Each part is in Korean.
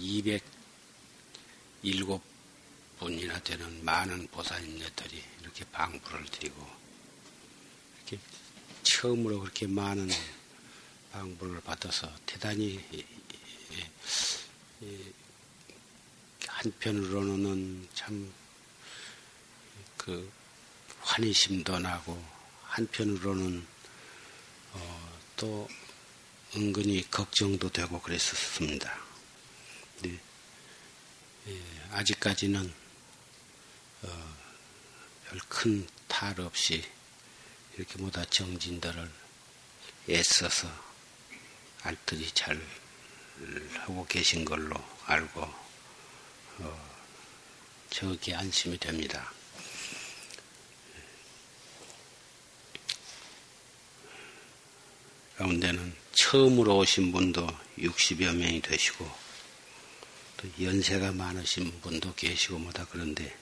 207분이나 되는 많은 보살님네들이 이렇게 방부를 드리고 이렇게 처음으로 그렇게 많은 방부를 받아서 대단히 한편으로는 참 그 환희심도 나고 한편으로는 어, 또 은근히 걱정도 되고 그랬었습니다. 네. 예, 아직까지는 어, 별큰 탈 없이 이렇게 모다 정진들을 애써서 알뜰히 잘 하고 계신 걸로 알고 어, 저기 안심이 됩니다. 가운데는 처음으로 오신 분도 60여 명이 되시고 또 연세가 많으신 분도 계시고 뭐다 그런데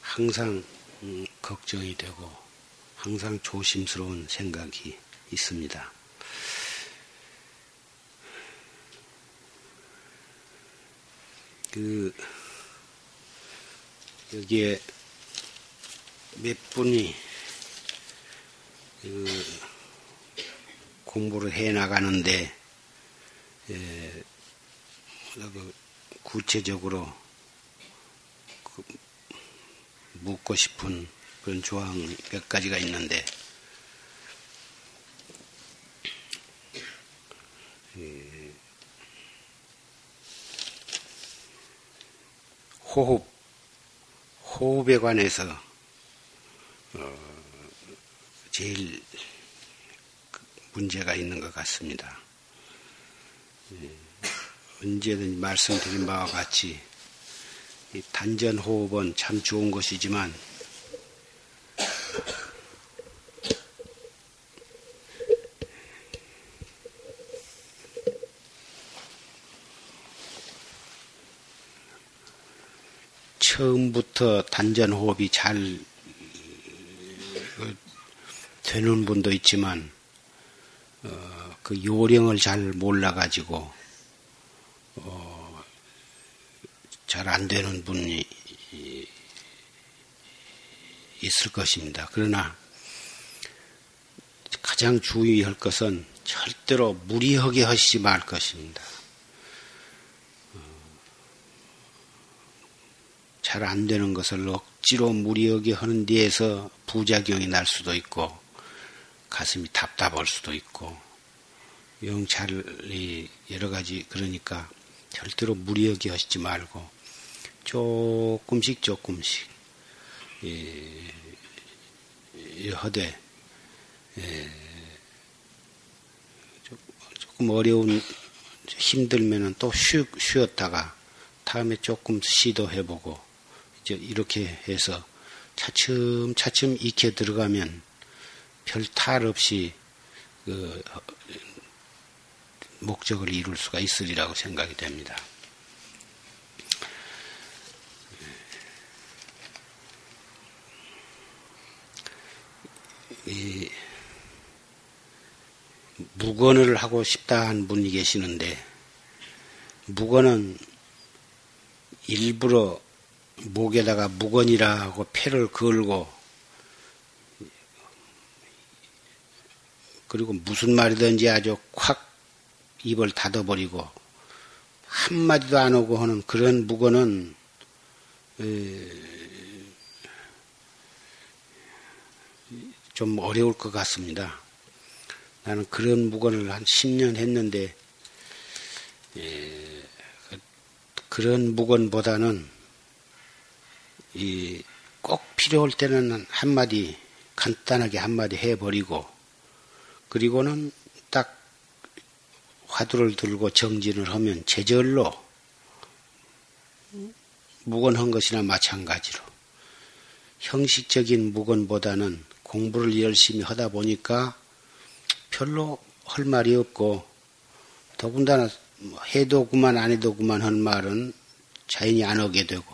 항상 음, 걱정이 되고 항상 조심스러운 생각이 있습니다. 그 여기에 몇 분이 그 공부를 해 나가는데 예, 그 구체적으로 그 묻고 싶은 그런 조항 몇 가지가 있는데 예, 호흡 호흡에 관해서 어, 제일 문제가 있는 것 같습니다. 예, 언제든지 말씀드린 바와 같이 단전 호흡은 참 좋은 것이지만 처음부터 단전 호흡이 잘 되는 분도 있지만 어, 그 요령을 잘 몰라가지고 어, 잘 안 되는 분이 있을 것입니다. 그러나 가장 주의할 것은 절대로 무리하게 하시지 말 것입니다. 어, 잘안 되는 것을 억지로 무리하게 하는 데에서 부작용이 날 수도 있고 가슴이 답답할 수도 있고 영찰이 여러 가지 그러니까 절대로 무리하게 하시지 말고 조금씩 조금씩 예, 하되 예, 조금 어려운 힘들면은 또 쉬, 쉬었다가 다음에 조금 시도해보고 이제 이렇게 해서 차츰 차츰 익혀 들어가면 별 탈 없이 그 목적을 이룰 수가 있으리라고 생각이 됩니다. 이 무건을 하고 싶다 한 분이 계시는데 무건은 일부러 목에다가 무건이라고 패를 걸고 그리고 무슨 말이든지 아주 콱 입을 닫아버리고 한마디도 안 오고 하는 그런 무거는 좀 어려울 것 같습니다. 나는 그런 무건을 한 10년 했는데 그런 무건보다는 꼭 필요할 때는 한마디 간단하게 한마디 해버리고 그리고는 딱 화두를 들고 정진을 하면 제절로 무건한 것이나 마찬가지로 형식적인 무건보다는 공부를 열심히 하다 보니까 별로 할 말이 없고 더군다나 해도 그만 안 해도 그만 한 말은 자연히 안 하게 되고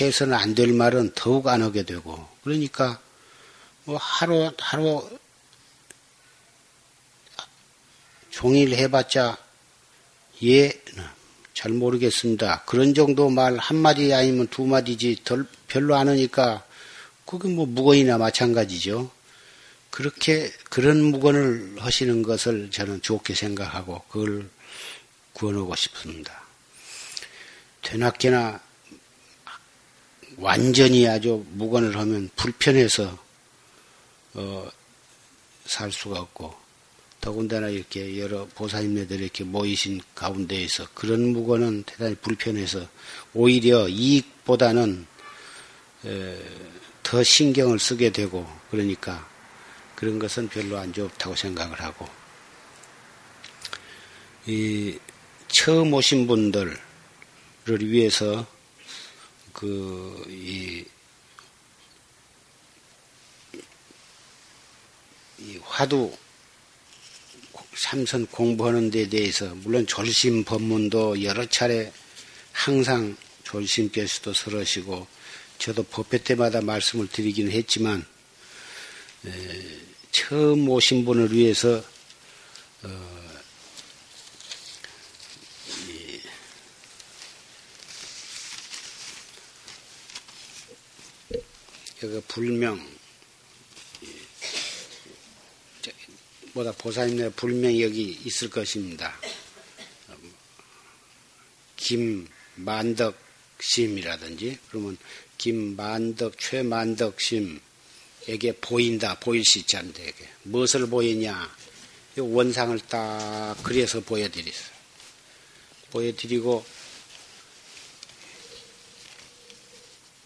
해서는 안 될 말은 더욱 안 하게 되고 그러니까 뭐 하루 하루 종일 해봤자 예 잘 모르겠습니다. 그런 정도 말 한마디 아니면 두 마디지 덜, 별로 안 하니까 그게 뭐 무건이나 마찬가지죠. 그렇게 그런 무건을 하시는 것을 저는 좋게 생각하고 그걸 구원하고 싶습니다. 되나게나 완전히 아주 무건을 하면 불편해서 어, 살 수가 없고 더군다나 이렇게 여러 보살님네들이 이렇게 모이신 가운데에서 그런 무건은 대단히 불편해서 오히려 이익보다는 에, 더 신경을 쓰게 되고 그러니까 그런 것은 별로 안 좋다고 생각을 하고. 이 처음 오신 분들을 위해서 그이 이 화두 삼선 공부하는 데 대해서 물론 졸심 법문도 여러 차례 항상 졸심께서도 설하시고 저도 법회 때마다 말씀을 드리기는 했지만 에, 처음 오신 분을 위해서 어, 여기 불명 뭐다 보살님네 불명이 여기 있을 것입니다. 김만덕심이라든지 그러면 김만덕 최만덕심에게 보인다 보일 않는데 무엇을 보이냐? 원상을 딱 그려서 보여드리세요. 보여드리고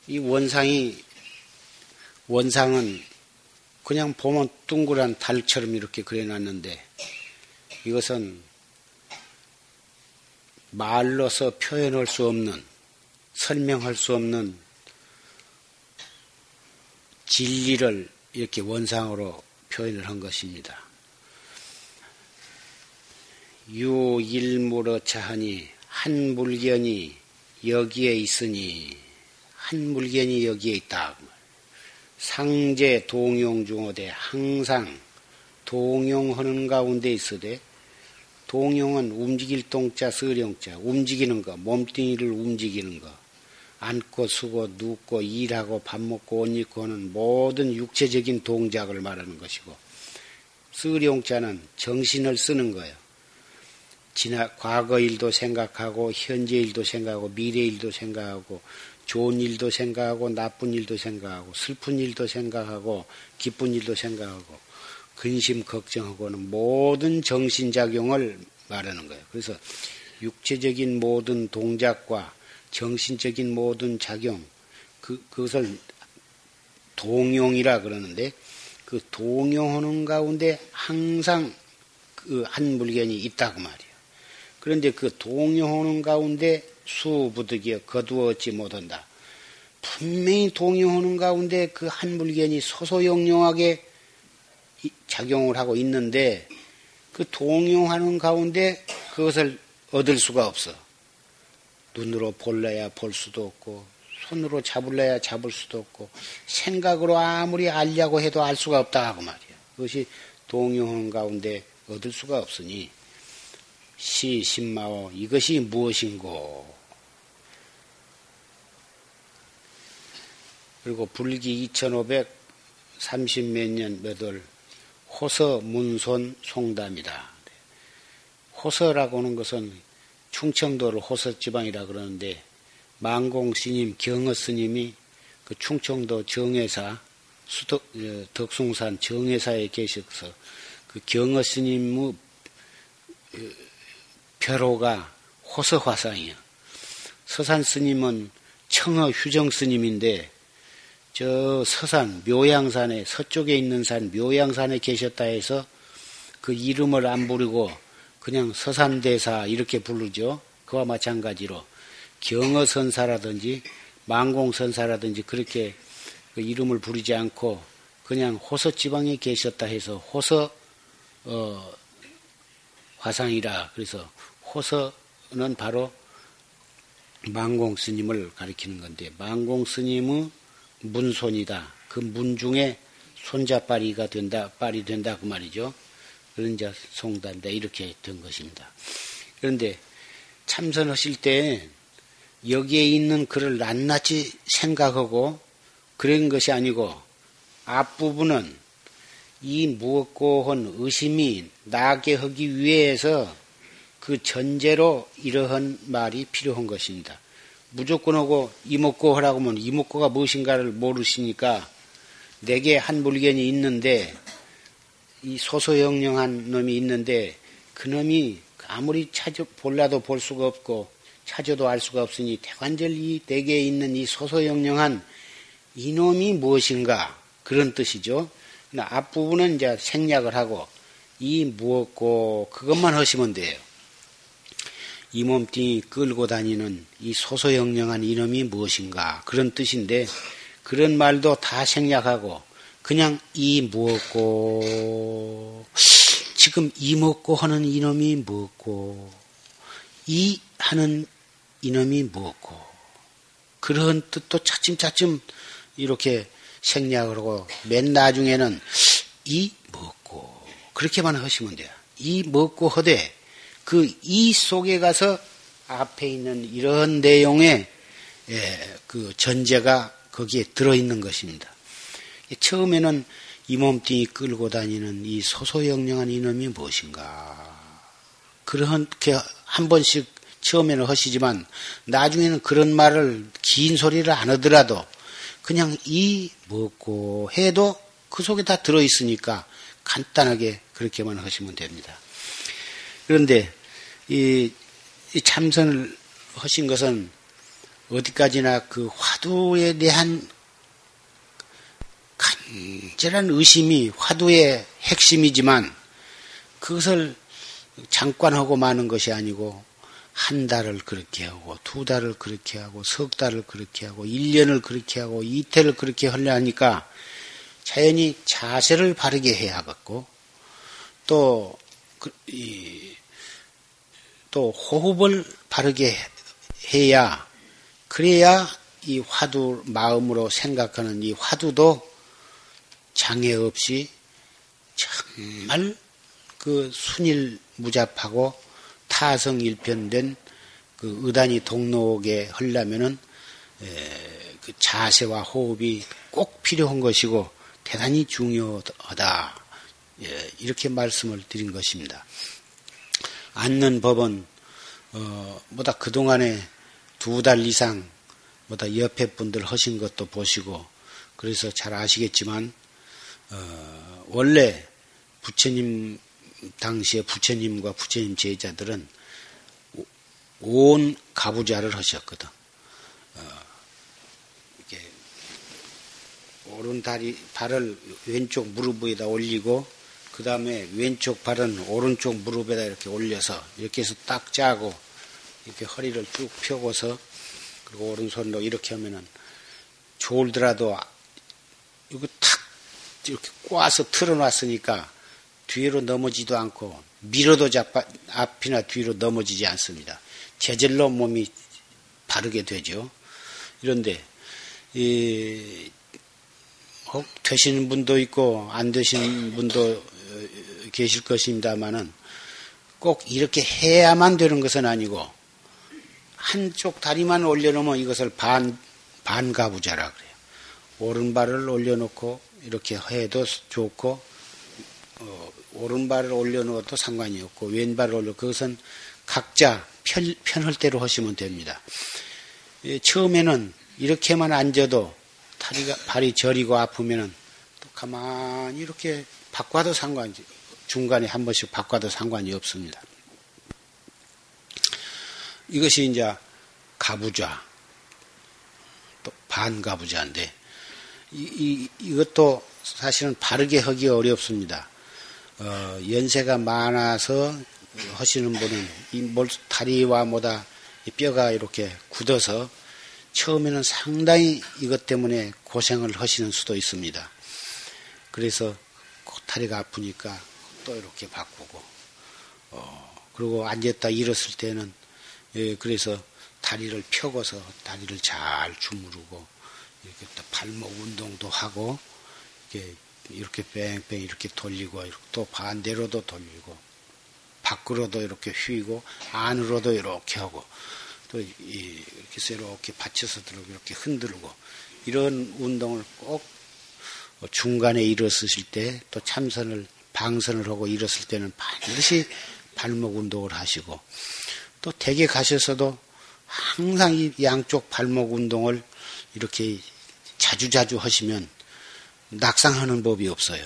이 원상이 원상은 그냥 보면 둥그란 달처럼 이렇게 그려놨는데 이것은 말로서 표현할 수 없는 설명할 수 없는 진리를 이렇게 원상으로 표현을 한 것입니다. 유일무러 차하니 한 물견이 여기에 있으니 한 물견이 여기에 있다. 상제 동용 중어대 항상 동용하는 가운데 있으되 동용은 움직일 동자 서령자 움직이는 거 몸뚱이를 움직이는 거 앉고 쓰고 눕고 일하고 밥 먹고 옷 입고 하는 모든 육체적인 동작을 말하는 것이고 쓰령자는 정신을 쓰는 거예요. 지나 과거 일도 생각하고 현재 일도 생각하고 미래 일도 생각하고 좋은 일도 생각하고 나쁜 일도 생각하고 슬픈 일도 생각하고 기쁜 일도 생각하고 근심 걱정하고는 모든 정신 작용을 말하는 거예요. 그래서 육체적인 모든 동작과 정신적인 모든 작용 그, 그것을 동용이라 그러는데 그 동용하는 가운데 항상 그 한 물건이 있다고 말이에요. 그런데 그 동용하는 가운데 수부득이여 거두었지 못한다. 분명히 동요하는 가운데 그 한 물견이 소소영영하게 작용을 하고 있는데 그 동요하는 가운데 그것을 얻을 수가 없어. 눈으로 볼래야 볼 수도 없고 손으로 잡을래야 잡을 수도 없고 생각으로 아무리 알려고 해도 알 수가 없다 하고 말이야. 그것이 동요하는 가운데 얻을 수가 없으니 시, 신마오 이것이 무엇인고 그리고 불기 2530 몇 년 몇월 호서 문손 송담이다. 호서라고 하는 것은 충청도를 호서 지방이라 그러는데 망공 스님, 경어 스님이 그 충청도 정회사 수덕 어, 덕숭산 정회사에 계셔서 그 경어 스님의 어, 별호가 호서 화상이요. 서산 스님은 청어 휴정 스님인데 저 서산 묘양산에 서쪽에 있는 산 묘양산에 계셨다 해서 그 이름을 안 부르고 그냥 서산대사 이렇게 부르죠. 그와 마찬가지로 경어선사라든지 망공선사라든지 그렇게 그 이름을 부르지 않고 그냥 호서 지방에 계셨다 해서 호서 어, 화상이라 그래서 호서는 바로 망공 스님을 가리키는 건데 망공 스님의 문손이다. 그 문 중에 손자빨이가 된다, 빨이 된다 그 말이죠. 자 송단다 이렇게 된 것입니다. 그런데 참선하실 때 여기에 있는 글을 낱낱이 생각하고 그런 것이 아니고 앞부분은 이 무엇고 한 의심이 나게 하기 위해서 그 전제로 이러한 말이 필요한 것입니다. 무조건 하고 이목고 하라고 하면 이목고가 무엇인가를 모르시니까 내게 한 물건이 있는데 이 소소영령한 놈이 있는데 그 놈이 아무리 찾아 볼라도 볼 수가 없고 찾아도 알 수가 없으니 대관절이 내게 있는 이 소소영령한 이 놈이 무엇인가 그런 뜻이죠. 앞부분은 이제 생략을 하고 이 무엇고 그것만 하시면 돼요. 이 몸뚱이 끌고 다니는 이 소소영령한 이놈이 무엇인가 그런 뜻인데 그런 말도 다 생략하고 그냥 이 무엇고 지금 이 먹고 하는 이놈이 무엇고 이 하는 이놈이 무엇고 그런 뜻도 차츰차츰 이렇게 생략을 하고 맨 나중에는 이 먹고 그렇게만 하시면 돼요. 이 먹고 허되 그 이 속에 가서 앞에 있는 이런 내용의 예, 그 전제가 거기에 들어 있는 것입니다. 처음에는 이 몸뚱이 끌고 다니는 이 소소영령한 이놈이 무엇인가. 그렇게 한 번씩 처음에는 하시지만 나중에는 그런 말을 긴 소리를 안 하더라도 그냥 이 먹고 해도 그 속에 다 들어있으니까 간단하게 그렇게만 하시면 됩니다. 그런데 이, 이 참선을 하신 것은 어디까지나 그 화두에 대한 간절한 의심이 화두의 핵심이지만 그것을 잠깐 하고 마는 것이 아니고 한 달을 그렇게 하고 두 달을 그렇게 하고 석 달을 그렇게 하고 1년을 그렇게 하고 이태를 그렇게 하려 하니까 자연히 자세를 바르게 해야겠고 또, 그, 이, 또 호흡을 바르게 해야 그래야 이 화두 마음으로 생각하는 이 화두도 장애 없이 정말 그 순일 무잡하고 타성 일편된 그 의단이 동록에 하려면은 그 자세와 호흡이 꼭 필요한 것이고 대단히 중요하다. 예, 이렇게 말씀을 드린 것입니다. 앉는 법은 어, 뭐다 그 동안에 두 달 이상 뭐다 옆에 분들 하신 것도 보시고 그래서 잘 아시겠지만 어, 원래 부처님 당시에 부처님과 부처님 제자들은 온 가부좌를 하셨거든. 어, 오른 다리 발을 왼쪽 무릎 위에다 올리고 그 다음에 왼쪽 발은 오른쪽 무릎에다 이렇게 올려서 이렇게 해서 딱 짜고 이렇게 허리를 쭉 펴고서 그리고 오른손으로 이렇게 하면은 졸더라도 이거 탁 이렇게 꽈서 틀어놨으니까 뒤로 넘어지도 않고 밀어도 잡아, 앞이나 뒤로 넘어지지 않습니다. 제절로 몸이 바르게 되죠. 이런데 이, 어, 되시는 분도 있고 안 되시는 분도 어, 계실 것입니다만은 꼭 이렇게 해야만 되는 것은 아니고 한쪽 다리만 올려놓으면 이것을 반, 반가부자라 그래요. 오른발을 올려놓고 이렇게 해도 좋고, 어, 오른발을 올려놓아도 상관이 없고, 왼발을 올려, 그것은 각자 편, 편할 대로 하시면 됩니다. 예, 처음에는 이렇게만 앉아도 다리가, 발이 저리고 아프면은 또 가만히 이렇게 바꿔도 상관이, 중간에 한 번씩 바꿔도 상관이 없습니다. 이것이 이제 가부좌, 또 반가부좌인데, 이, 이, 이 것도 사실은 바르게 하기 어렵습니다. 어, 연세가 많아서 하시는 분은 이 몰, 다리와 뭐다 뼈가 이렇게 굳어서 처음에는 상당히 이것 때문에 고생을 하시는 수도 있습니다. 그래서 다리가 아프니까 또 이렇게 바꾸고, 어, 그리고 앉았다 일었을 때는 예, 그래서 다리를 펴고서 다리를 잘 주무르고 이렇게 또 발목 운동도 하고 이렇게 이렇게 뺑뺑 이렇게 돌리고 또 반대로도 돌리고 밖으로도 이렇게 휘고 안으로도 이렇게 하고 또 이렇게 이렇게 받쳐서 들고 이렇게 흔들고 이런 운동을 꼭 중간에 일어서실 때 또 참선을 방선을 하고 일었을 때는 반드시 발목 운동을 하시고 또 댁에 가셔서도 항상 이 양쪽 발목 운동을 이렇게 자주자주 하시면 낙상하는 법이 없어요.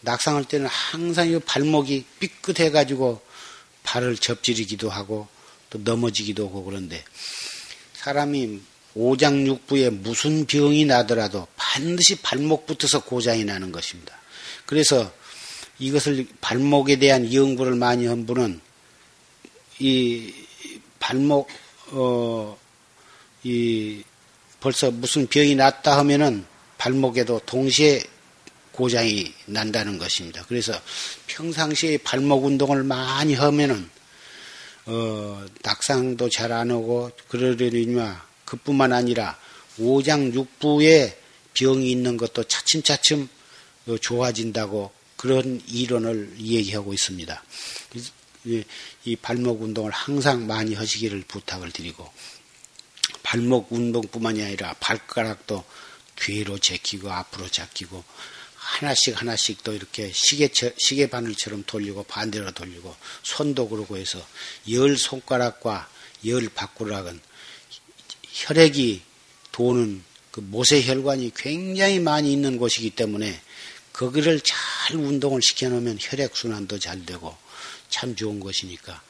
낙상할 때는 항상 이 발목이 삐끗해가지고 발을 접지르기도 하고 또 넘어지기도 하고 그런데 사람이 오장육부에 무슨 병이 나더라도 반드시 발목부터서 고장이 나는 것입니다. 그래서 이것을 발목에 대한 연구를 많이 한 분은 이 발목 어이 벌써 무슨 병이 났다 하면은 발목에도 동시에 고장이 난다는 것입니다. 그래서 평상시에 발목 운동을 많이 하면은 어, 낙상도 잘 안 오고 그러려니와 그뿐만 아니라 오장육부에 병이 있는 것도 차츰차츰 어, 좋아진다고 그런 이론을 얘기하고 있습니다. 이 발목 운동을 항상 많이 하시기를 부탁을 드리고 발목 운동뿐만이 아니라 발가락도 뒤로 제끼고 앞으로 잡히고 하나씩 하나씩 또 이렇게 시계 시계 바늘처럼 돌리고 반대로 돌리고 손도 그러고 해서 열 손가락과 열 바꾸락은 혈액이 도는 그 모세혈관이 굉장히 많이 있는 곳이기 때문에 거기를 잘 운동을 시켜놓으면 혈액 순환도 잘 되고 참 좋은 것이니까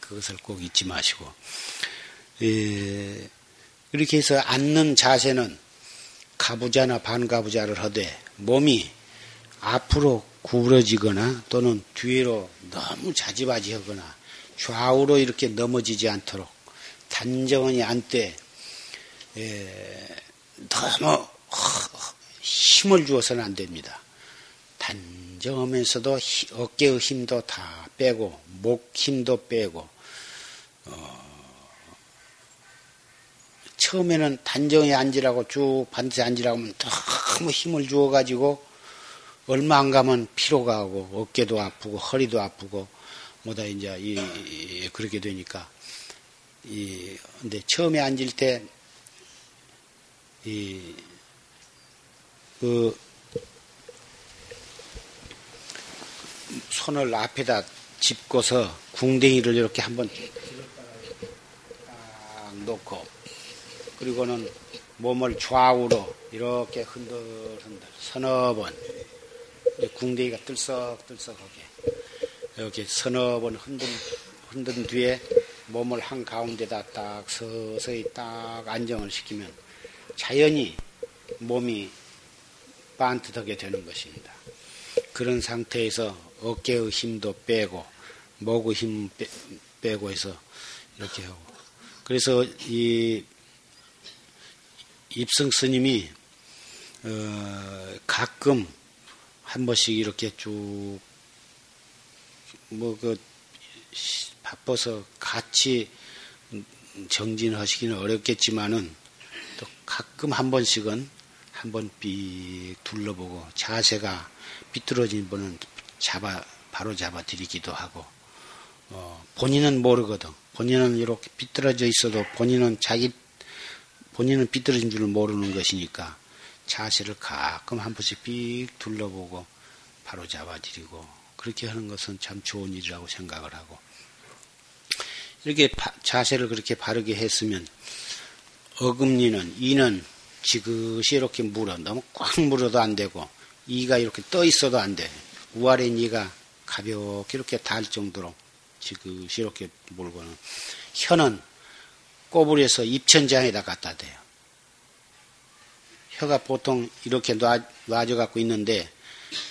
그것을 꼭 잊지 마시고 에, 이렇게 해서 앉는 자세는 가부자나 반가부자를 하되 몸이 앞으로 구부러지거나 또는 뒤로 너무 자지바지하거나 좌우로 이렇게 넘어지지 않도록 단정히 앉되 너무 힘을 주어서는 안 됩니다. 단정하면서도 어깨의 힘도 다 빼고 목 힘도 빼고 어, 처음에는 단정히 앉으라고 쭉 반드시 앉으라고 하면 너무 힘을 주어가지고 얼마 안 가면 피로가 오고 어깨도 아프고 허리도 아프고 뭐다 이제 이, 이 그렇게 되니까 이 근데 처음에 앉을 때 이 그 손을 앞에다 짚고서 궁뎅이를 이렇게 한번 딱 놓고 그리고는 몸을 좌우로 이렇게 흔들흔들 서너 번 궁뎅이가 들썩들썩하게 이렇게 서너 번 흔든, 흔든 뒤에 몸을 한 가운데다 딱 서서히 딱 안정을 시키면 자연히 몸이 반듯하게 되는 것입니다. 그런 상태에서 어깨의 힘도 빼고 목의 힘 빼고 해서 이렇게 하고 그래서 이 입성 스님이 어 가끔 한 번씩 이렇게 쭉 뭐 그 바빠서 같이 정진하시기는 어렵겠지만은 또 가끔 한 번씩은 한번삑 둘러보고 자세가 비뚤어진 분은 잡아 바로 잡아 드리기도 하고 어, 본인은 모르거든. 본인은 이렇게 비뚤어져 있어도 본인은 자기 본인은 비뚤어진 줄 모르는 것이니까 자세를 가끔 한 번씩 삑 둘러보고 바로 잡아드리고 그렇게 하는 것은 참 좋은 일이라고 생각을 하고 이렇게 자세를 그렇게 바르게 했으면 어금니는 이는 지그시 이렇게 물어 너무 꽉 물어도 안 되고 이가 이렇게 떠 있어도 안 돼. 우아래 이가 가볍게 이렇게 닿을 정도로 지그시 이렇게 물고는 혀는 꼬부려서 입천장에다 갖다 대요. 혀가 보통 이렇게 놔, 놔져 갖고 있는데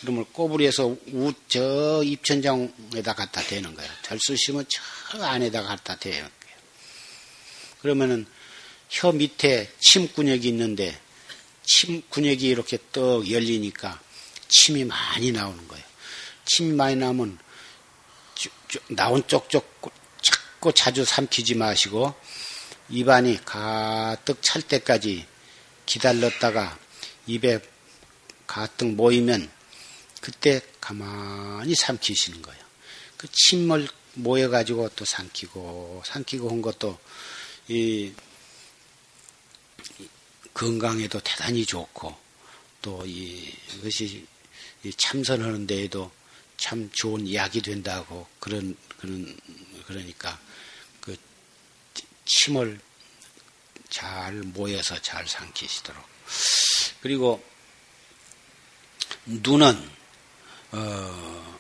그러면 꼬부려서 우, 저 입천장에다 갖다 대는 거예요. 잘 쓰시면 저 안에다 갖다 대요. 그러면은 혀 밑에 침근육이 있는데 침근육이 이렇게 떡 열리니까 침이 많이 나오는 거예요. 침이 많이 나오면 나온 쪽쪽 자꾸 자주 삼키지 마시고 입안이 가득 찰 때까지 기다렸다가 입에 가득 모이면 그때 가만히 삼키시는 거예요. 그 침을 모여가지고 또 삼키고, 삼키고 한 것도, 이, 건강에도 대단히 좋고, 또 이, 이것이 참선하는 데에도 참 좋은 약이 된다고, 그런, 그런, 그러니까, 그, 침을 잘 모여서 잘 삼키시도록. 그리고, 눈은, 어,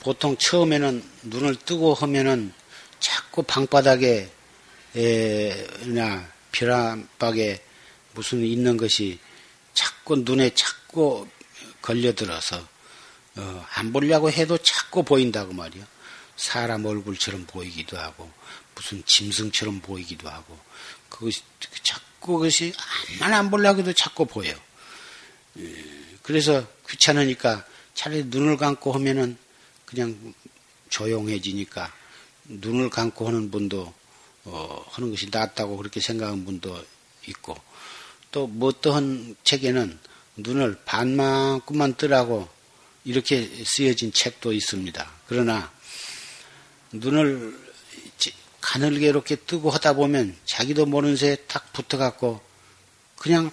보통 처음에는 눈을 뜨고 하면은 자꾸 방바닥에 나 벼랑박에 무슨 있는 것이 자꾸 눈에 자꾸 걸려들어서 어, 안 보려고 해도 자꾸 보인다고 말이야. 사람 얼굴처럼 보이기도 하고 무슨 짐승처럼 보이기도 하고 그것이 자꾸 그것이 암만 안 보려고 해도 자꾸 보여. 예, 그래서 귀찮으니까 차라리 눈을 감고 하면은 그냥 조용해지니까 눈을 감고 하는 분도 어, 하는 것이 낫다고 그렇게 생각하는 분도 있고 또뭐 어떠한 책에는 눈을 반만큼만 뜨라고 이렇게 쓰여진 책도 있습니다. 그러나 눈을 가늘게 이렇게 뜨고 하다 보면 자기도 모르는 새에 딱 붙어갖고 그냥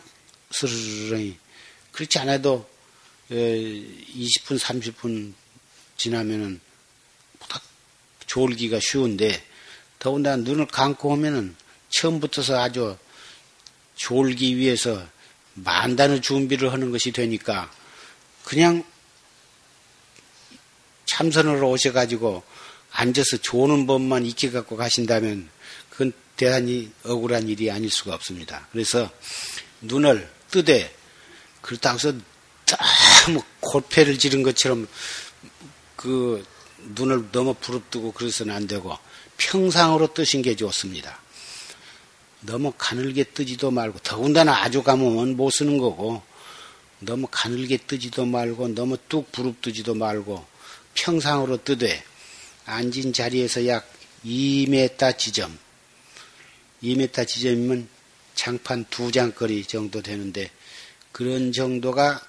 스르르니 그렇지 않아도 20분, 30분 지나면은 딱 졸기가 쉬운데 더군다나 눈을 감고 오면은 처음부터서 아주 졸기 위해서 만단의 준비를 하는 것이 되니까 그냥 참선으로 오셔가지고 앉아서 조는 법만 익혀 갖고 가신다면 그건 대단히 억울한 일이 아닐 수가 없습니다. 그래서 눈을 뜨되 그렇다고 해서 너무 골패를 지른 것처럼 그 눈을 너무 부릅뜨고 그래서는 안 되고 평상으로 뜨신 게 좋습니다. 너무 가늘게 뜨지도 말고 더군다나 아주 감으면 못 쓰는 거고 너무 가늘게 뜨지도 말고 너무 뚝 부릅뜨지도 말고 평상으로 뜨되 앉은 자리에서 약 2m 지점 2m 지점이면 장판 두 장거리 정도 되는데 그런 정도가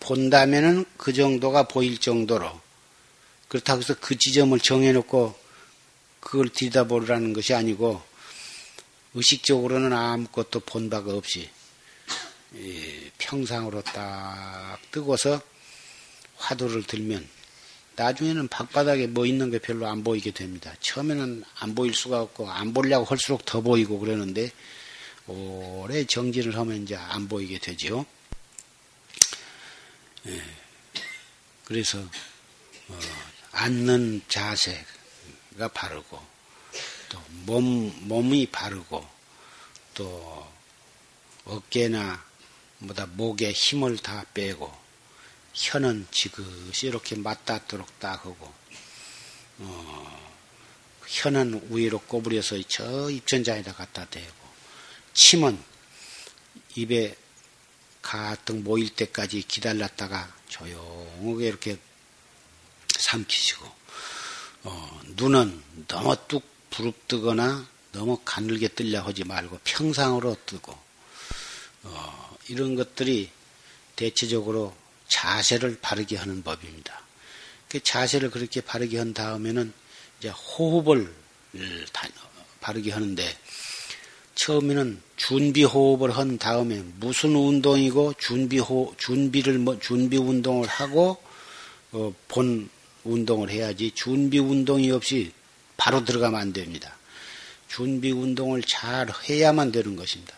본다면은 그 정도가 보일 정도로 그렇다고 해서 그 지점을 정해놓고 그걸 들여다보라는 것이 아니고 의식적으로는 아무것도 본 바가 없이 평상으로 딱 뜨고서 화두를 들면 나중에는 방바닥에 뭐 있는 게 별로 안 보이게 됩니다. 처음에는 안 보일 수가 없고 안 보려고 할수록 더 보이고 그러는데 오래 정진을 하면 이제 안 보이게 되죠. 예. 그래서 어, 앉는 자세가 바르고 또 몸, 몸이 바르고 또 어깨나 뭐다 목에 힘을 다 빼고 혀는 지그시 이렇게 맞닿도록 딱 하고 어, 혀는 위로 꼬부려서 저 입천장에다 갖다 대고 침은 입에 가득 모일 때까지 기다렸다가 조용하게 이렇게 삼키시고 어, 눈은 너무 뚝 부릅뜨거나 너무 가늘게 뜨려 하지 말고 평상으로 뜨고 어, 이런 것들이 대체적으로 자세를 바르게 하는 법입니다. 그 자세를 그렇게 바르게 한 다음에는 이제 호흡을 바르게 하는데 처음에는 준비 호흡을 한 다음에 무슨 운동이고 준비 호 준비를 뭐 준비 운동을 하고 어, 본 운동을 해야지 준비 운동이 없이 바로 들어가면 안 됩니다. 준비 운동을 잘 해야만 되는 것입니다.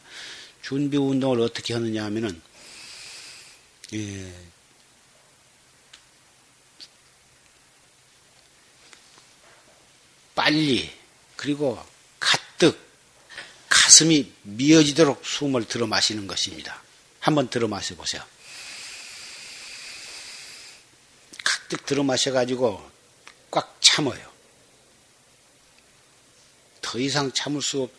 준비 운동을 어떻게 하느냐 하면은 예, 빨리 그리고 가슴이 미어지도록 숨을 들어 마시는 것입니다. 한번 들어 마셔 보세요. 가득 들어 마셔 가지고 꽉 참아요. 더 이상 참을 수 없,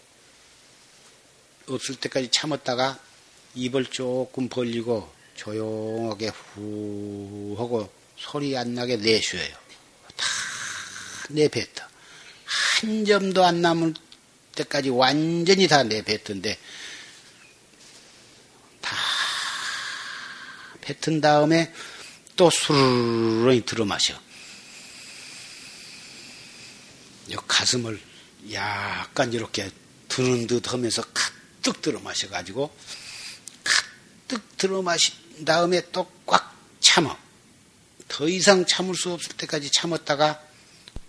없을 때까지 참았다가 입을 조금 벌리고 조용하게 후 하고 소리 안 나게 내쉬어요. 다 내뱉어. 한 점도 안 남을 때까지 완전히 다 내뱉던데 다 뱉은 다음에 또 수르르 들어 마셔. 가슴을 약간 이렇게 드는 듯 하면서 가득 들어 마셔가지고 가득 들어 마신 다음에 또 꽉 참어. 더 이상 참을 수 없을 때까지 참았다가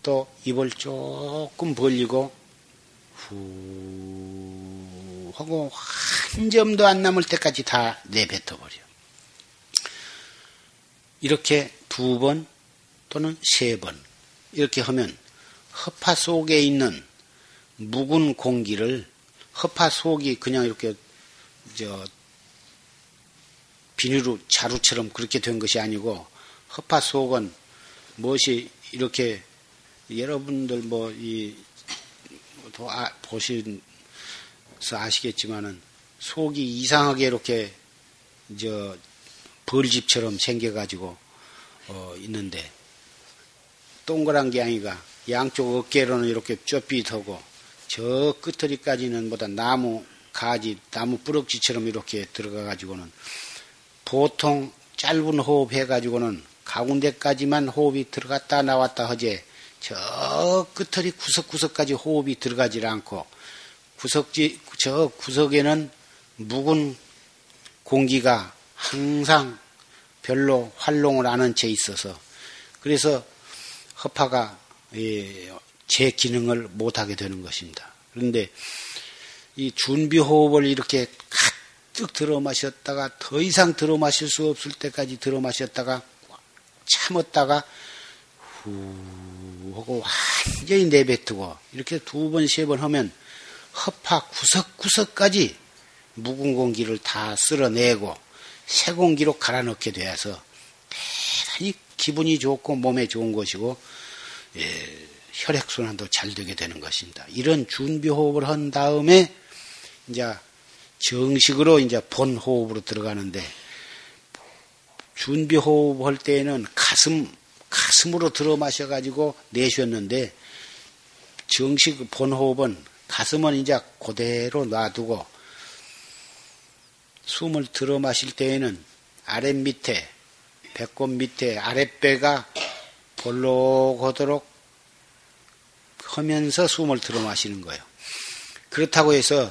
또 입을 조금 벌리고 후 하고 한 점도 안 남을 때까지 다 내뱉어 버려. 이렇게 두 번 또는 세 번 이렇게 하면 허파 속에 있는 묵은 공기를 허파 속이 그냥 이렇게 저 비닐로 자루처럼 그렇게 된 것이 아니고 허파 속은 무엇이 이렇게 여러분들 뭐이 아, 보시서 아시겠지만은 속이 이상하게 이렇게 저 벌집처럼 생겨가지고 어 있는데 동그란 게 아니가 양쪽 어깨로는 이렇게 쭈삣하고 저 끝터리까지는 보다 나무 가지 나무 뿌럭지처럼 이렇게 들어가 가지고는 보통 짧은 호흡 해가지고는 가운데까지만 호흡이 들어갔다 나왔다 하지 저 끝터리 구석구석까지 호흡이 들어가질 않고 구석지 저 구석에는 묵은 공기가 항상 별로 활동을 안 한 채 있어서 그래서 허파가 예, 제 기능을 못하게 되는 것입니다. 그런데 이 준비 호흡을 이렇게 가득 들어 마셨다가 더 이상 들어 마실 수 없을 때까지 들어 마셨다가 참았다가 후 하고 완전히 내뱉고 이렇게 두 번, 세 번 하면 허파 구석구석까지 묵은 공기를 다 쓸어내고 새 공기로 갈아넣게 되어서 대단히 기분이 좋고 몸에 좋은 것이고 예, 혈액순환도 잘 되게 되는 것입니다. 이런 준비 호흡을 한 다음에 이제 정식으로 이제 본 호흡으로 들어가는데 준비 호흡 할 때에는 가슴 가슴으로 들어 마셔 가지고 내쉬었는데 정식 본 호흡은 가슴은 이제 그대로 놔두고 숨을 들어 마실 때에는 아랫 밑에 배꼽 밑에 아랫배가 볼록하도록 하면서 숨을 들어 마시는 거예요. 그렇다고 해서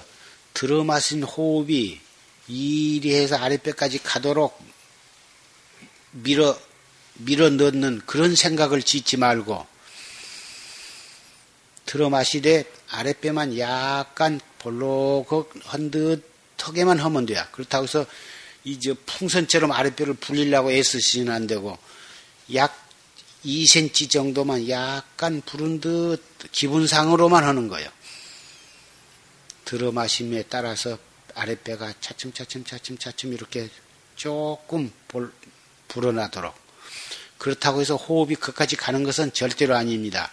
들어 마신 호흡이 이리해서 아랫배까지 가도록 밀어 밀어 넣는 그런 생각을 짓지 말고 들어 마시되 아랫배만 약간 볼록한 듯하게만 하면 돼요. 그렇다고 해서 이제 풍선처럼 아랫배를 불리려고 애쓰시면 안 되고 약 2cm 정도만 약간 부른 듯 기분상으로만 하는 거예요. 들어 마심에 따라서 아랫배가 차츰차츰 차츰차츰 이렇게 조금 볼, 불어나도록 그렇다고 해서 호흡이 끝까지 가는 것은 절대로 아닙니다.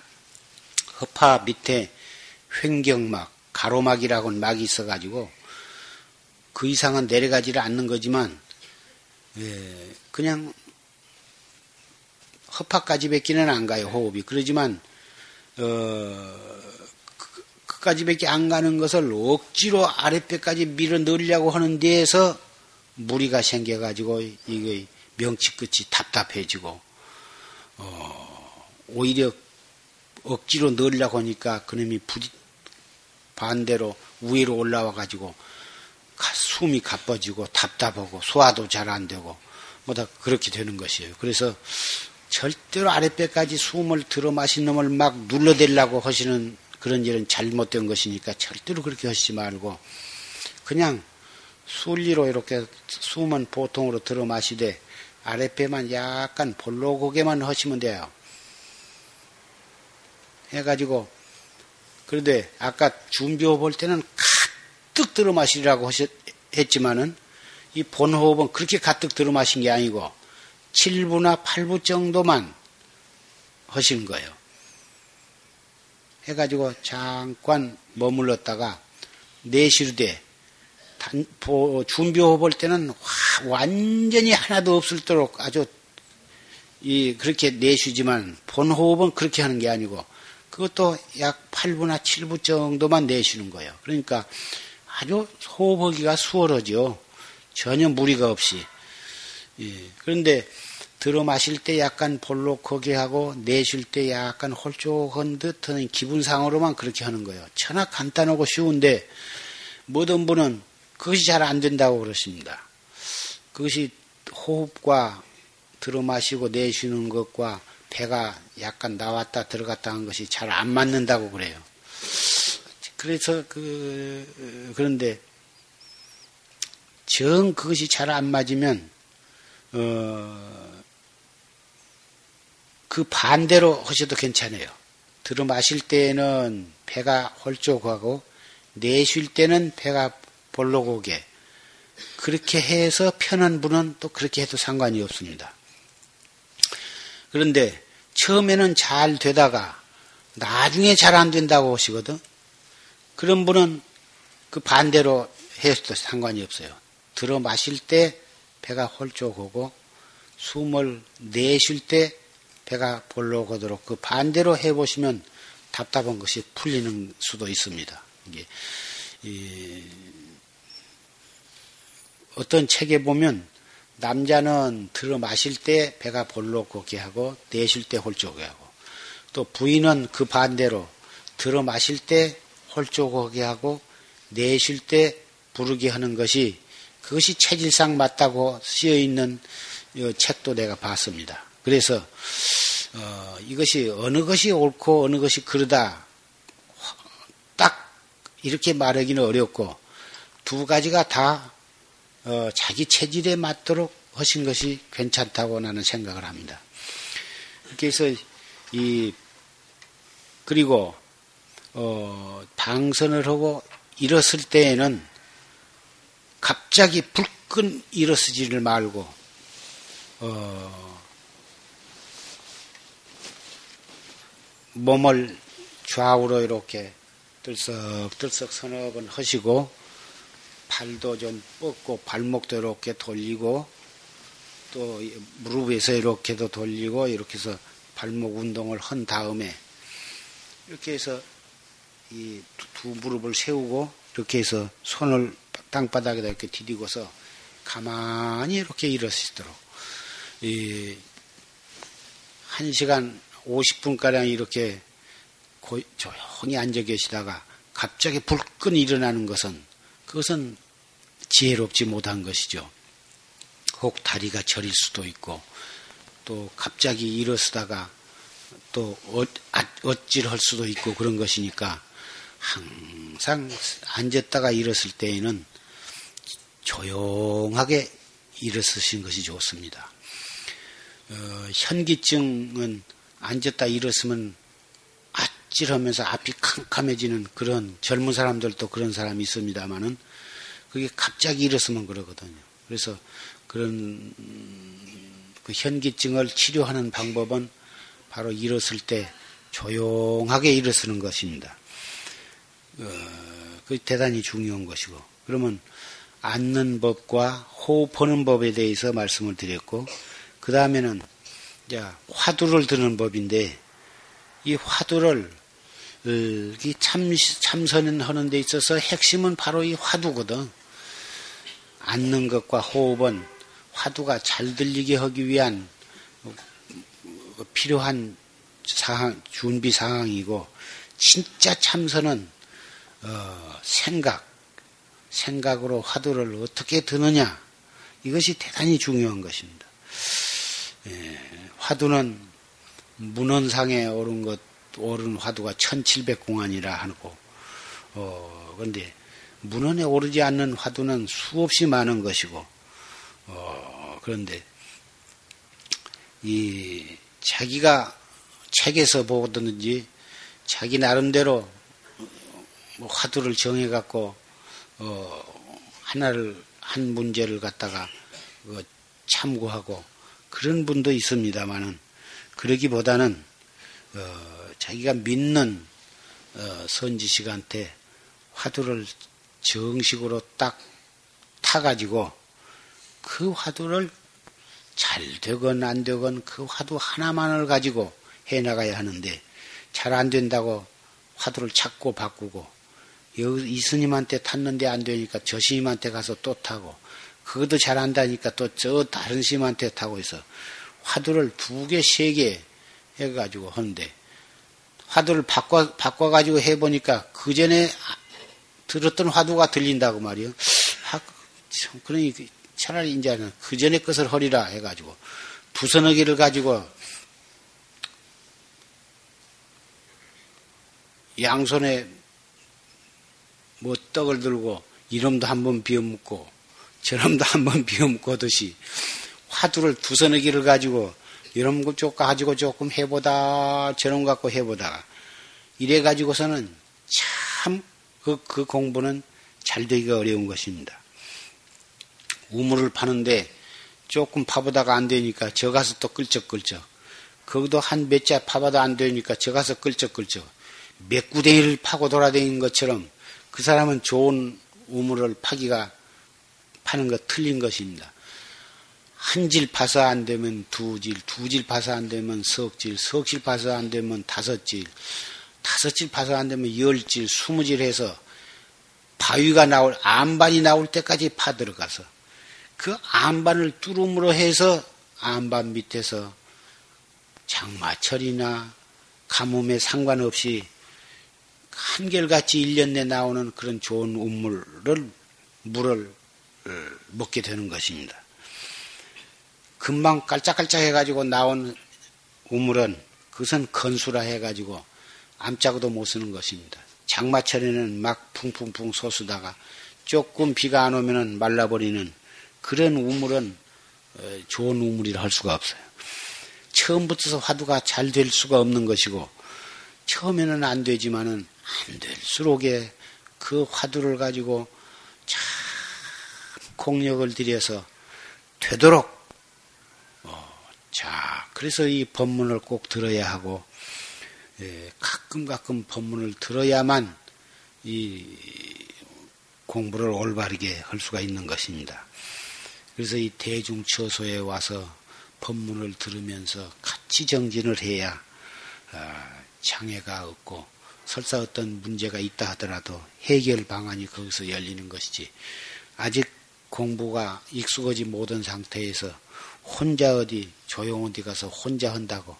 허파 밑에 횡경막, 가로막이라고는 막이 있어가지고 그 이상은 내려가지를 않는 거지만 예, 그냥 허파까지 뱉기는 안 가요 호흡이 그러지만 어, 끝까지 밖에 안 가는 것을 억지로 아랫배까지 밀어 넣으려고 하는 데에서 무리가 생겨가지고 이게 명치 끝이 답답해지고 어, 오히려 억지로 넣으려고 하니까 그놈이 부디 반대로 위로 올라와 가지고 숨이 가빠지고 답답하고 소화도 잘 안 되고 뭐 다 그렇게 되는 것이에요. 그래서 절대로 아랫배까지 숨을 들어 마신 놈을 막 눌러대려고 하시는 그런 일은 잘못된 것이니까 절대로 그렇게 하시지 말고 그냥 순리로 이렇게 숨은 보통으로 들어 마시되 아랫배만 약간 볼록하게만 하시면 돼요. 해가지고 그런데 아까 준비호흡 할 때는 가득 들어 마시라고 했지만은 이 본호흡은 그렇게 가득 들어 마신 게 아니고 7부나 8부 정도만 하시는 거예요. 해가지고 잠깐 머물렀다가 내쉬르되 준비 호흡 할 때는 완전히 하나도 없을도록 아주 이 그렇게 내쉬지만 본 호흡은 그렇게 하는 게 아니고 그것도 약 8부나 7부 정도만 내쉬는 거예요. 그러니까 아주 호흡하기가 수월하죠. 전혀 무리가 없이. 예. 그런데 들어 마실 때 약간 볼록하게 하고 내쉴 때 약간 홀쭉한 듯한 기분상으로만 그렇게 하는 거예요. 천하 간단하고 쉬운데 모든 분은 그것이 잘 안 된다고 그러십니다. 그것이 호흡과 들어 마시고 내쉬는 것과 배가 약간 나왔다 들어갔다 한 것이 잘 안 맞는다고 그래요. 그래서 그 그런데 정 그것이 잘 안 맞으면 어, 그 반대로 하셔도 괜찮아요. 들어 마실 때는 배가 홀쭉하고 내쉴 때는 배가 볼록하게 그렇게 해서 편한 분은 또 그렇게 해도 상관이 없습니다. 그런데 처음에는 잘 되다가 나중에 잘 안 된다고 하시거든. 그런 분은 그 반대로 해도 상관이 없어요. 들어 마실 때 배가 홀쭉하고 숨을 내쉴 때 배가 볼록하도록 그 반대로 해보시면 답답한 것이 풀리는 수도 있습니다. 이게 어떤 책에 보면 남자는 들어 마실 때 배가 볼록하게 하고 내쉴 때 홀쭉하게 하고 또 부인은 그 반대로 들어 마실 때 홀쭉하게 하고 내쉴 때 부르게 하는 것이 그것이 체질상 맞다고 쓰여 있는 책도 내가 봤습니다. 그래서 어, 이것이 어느 것이 옳고 어느 것이 그르다 딱 이렇게 말하기는 어렵고 두 가지가 다 어, 자기 체질에 맞도록 하신 것이 괜찮다고 나는 생각을 합니다. 그래서 이 그리고 어, 방선을 하고 일었을 때에는 갑자기 불끈 일어서지를 말고 어, 몸을 좌우로 이렇게 들썩들썩 서너 번 하시고 팔도 좀 뻗고 발목도 이렇게 돌리고 또 무릎에서 이렇게도 돌리고 이렇게 해서 발목 운동을 한 다음에 이렇게 해서 이 두 무릎을 세우고 이렇게 해서 손을 땅바닥에다 이렇게 디디고서 가만히 이렇게 일어서시도록. 이 1시간 50분가량 이렇게 조용히 앉아 계시다가 갑자기 불끈 일어나는 것은 그것은 지혜롭지 못한 것이죠. 혹 다리가 저릴 수도 있고 또 갑자기 일어서다가 또 어찔할 수도 있고 그런 것이니까 항상 앉았다가 일었을 때에는 조용하게 일어서신 것이 좋습니다. 어, 현기증은 앉았다 일었으면 아 찔하면서 앞이 캄캄해지는 그런 젊은 사람들도 그런 사람이 있습니다만은 그게 갑자기 일었으면 그러거든요. 그래서 그런 그 현기증을 치료하는 방법은 바로 일었을 때 조용하게 일어서는 것입니다. 어, 그 대단히 중요한 것이고 그러면 앉는 법과 호흡하는 법에 대해서 말씀을 드렸고 그 다음에는 화두를 드는 법인데 이 화두를 어, 참, 참선하는 데 있어서 핵심은 바로 이 화두거든. 앉는 것과 호흡은 화두가 잘 들리게 하기 위한 필요한 상황, 준비 상황이고, 진짜 참선은, 어, 생각, 생각으로 화두를 어떻게 드느냐, 이것이 대단히 중요한 것입니다. 예, 화두는 문헌상에 오른 것, 오른 화두가 1700공안이라 하고, 어, 근데 문헌에 오르지 않는 화두는 수없이 많은 것이고, 어, 그런데 이 자기가 책에서 보든지 자기 나름대로 뭐 화두를 정해 갖고 어, 하나를 한 문제를 갖다가 어, 참고하고 그런 분도 있습니다만은 그러기보다는 어, 자기가 믿는 어, 선지식한테 화두를 정식으로 딱 타가지고 그 화두를 잘 되건 안 되건 그 화두 하나만을 가지고 해 나가야 하는데 잘 안 된다고 화두를 찾고 바꾸고 여기 이 스님한테 탔는데 안 되니까 저 스님한테 가서 또 타고 그것도 잘 안다니까 또 저 다른 스님한테 타고 있어 화두를 두 개, 세 개 해가지고 하는데 화두를 바꿔 바꿔가지고 해보니까 그 전에 들었던 화두가 들린다고 말이요. 그러니 차라리 이제는 그 전에 것을 허리라 해가지고 부서너기를 가지고 양손에 뭐 떡을 들고 이놈도 한번 비워묻고 저놈도 한번 비워묻고 하듯이 화두를 두서너 기를 가지고 이런 것쪽 가지고 조금 해보다 저놈 갖고 해보다가 이래 가지고서는 참 그, 그 공부는 잘 되기가 어려운 것입니다. 우물을 파는데 조금 파보다가 안 되니까 저 가서 또 끌적끌적. 거기도 한 몇 자 파봐도 안 되니까 저 가서 끌적끌적. 몇 구덩이를 파고 돌아다니는 것처럼 그 사람은 좋은 우물을 파기가 파는 것 틀린 것입니다. 한 질 파서 안 되면 두 질, 두 질 파서 안 되면 석 질, 석 질 파서 안 되면 다섯 질, 다섯 질 파서 안 되면 열 질, 스무 질 해서 바위가 나올, 안반이 나올 때까지 파 들어가서 그 안반을 뚫음으로 해서 안반 밑에서 장마철이나 가뭄에 상관없이 한결같이 1년 내 나오는 그런 좋은 우물을, 물을 어, 먹게 되는 것입니다. 금방 깔짝깔짝 해가지고 나온 우물은 그것은 건수라 해가지고 암짝도 못 쓰는 것입니다. 장마철에는 막 풍풍풍 솟으다가 조금 비가 안 오면은 말라버리는 그런 우물은 어, 좋은 우물이라 할 수가 없어요. 처음부터 화두가 잘 될 수가 없는 것이고 처음에는 안 되지만은 안 될수록에 그 화두를 가지고 참 공력을 들여서 되도록 어, 자 그래서 이 법문을 꼭 들어야 하고 예, 가끔 가끔 법문을 들어야만 이 공부를 올바르게 할 수가 있는 것입니다. 그래서 이 대중 처소에 와서 법문을 들으면서 같이 정진을 해야 아, 장애가 없고 설사 어떤 문제가 있다 하더라도 해결 방안이 거기서 열리는 것이지 아직 공부가 익숙하지 못한 상태에서 혼자 어디 조용한 데 가서 혼자 한다고.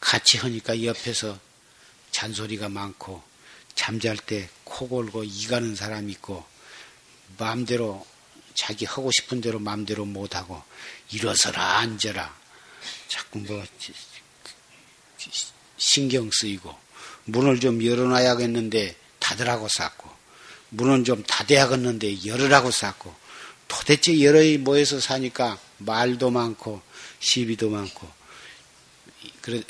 같이 하니까 옆에서 잔소리가 많고 잠잘 때 코 골고 이 가는 사람 있고 마음대로 자기 하고 싶은 대로 마음대로 못하고 일어서라 앉아라. 자꾸 뭐 신경 쓰이고 문을 좀 열어놔야겠는데 닫으라고 쌓고 문은 좀 닫아야겠는데 열으라고 쌓고 도대체 여러이 모여서 사니까 말도 많고 시비도 많고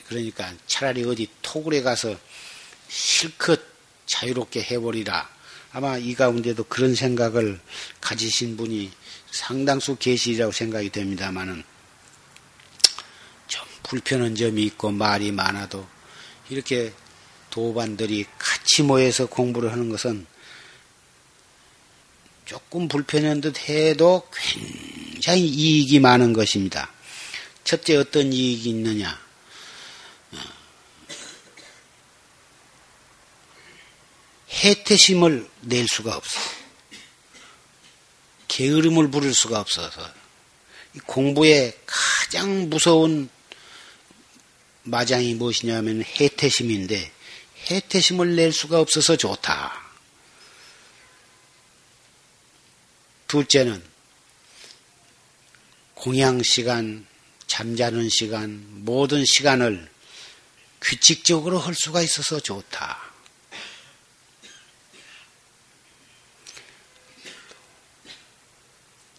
그러니까 차라리 어디 토굴에 가서 실컷 자유롭게 해버리라. 아마 이 가운데도 그런 생각을 가지신 분이 상당수 계시리라고 생각이 됩니다만은 좀 불편한 점이 있고 말이 많아도 이렇게 도반들이 같이 모여서 공부를 하는 것은 조금 불편한 듯 해도 굉장히 이익이 많은 것입니다. 첫째 어떤 이익이 있느냐? 해태심을 낼 수가 없어. 게으름을 부를 수가 없어서 공부의 가장 무서운 마장이 무엇이냐면 해태심인데 해태심을 낼 수가 없어서 좋다. 둘째는 공양 시간, 잠자는 시간, 모든 시간을 규칙적으로 할 수가 있어서 좋다.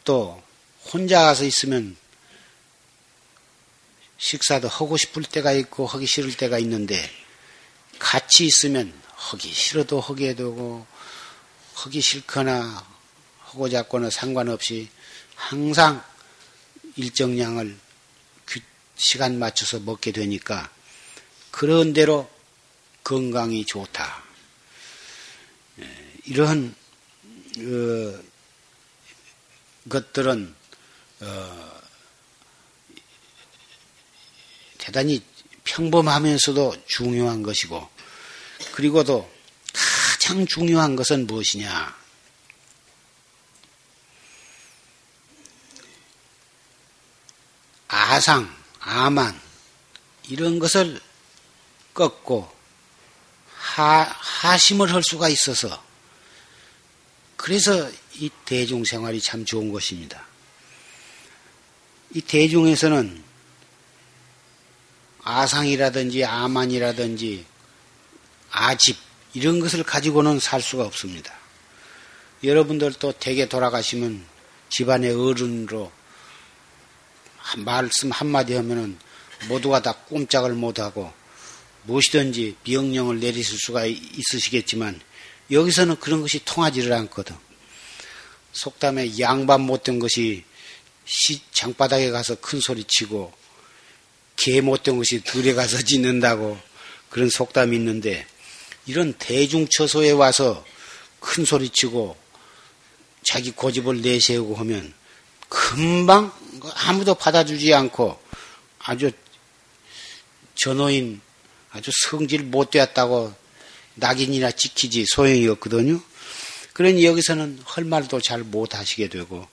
또 혼자 가서 있으면 식사도 하고 싶을 때가 있고 하기 싫을 때가 있는데 같이 있으면 하기 싫어도 하게 되고 하기 싫거나 하고 잡거나 상관없이 항상 일정량을 시간 맞춰서 먹게 되니까 그런 대로 건강이 좋다. 예, 이러한 어, 것들은 어, 대단히 평범하면서도 중요한 것이고 그리고도 가장 중요한 것은 무엇이냐? 아상, 아만 이런 것을 꺾고 하, 하심을 할 수가 있어서 그래서 이 대중 생활이 참 좋은 것입니다. 이 대중에서는 아상이라든지 아만이라든지 아집 이런 것을 가지고는 살 수가 없습니다. 여러분들도 댁에 돌아가시면 집안의 어른으로 말씀 한마디 하면은 모두가 다 꼼짝을 못하고 무엇이든지 명령을 내리실 수가 있으시겠지만 여기서는 그런 것이 통하지를 않거든. 속담에 양반 못된 것이 장바닥에 가서 큰 소리 치고 개 못된 것이 들에 가서 짖는다고 그런 속담이 있는데 이런 대중처소에 와서 큰 소리 치고 자기 고집을 내세우고 하면 금방 아무도 받아주지 않고 아주 전호인 아주 성질 못 되었다고 낙인이나 찍히지 소용이 없거든요. 그러니 여기서는 할 말도 잘 못 하시게 되고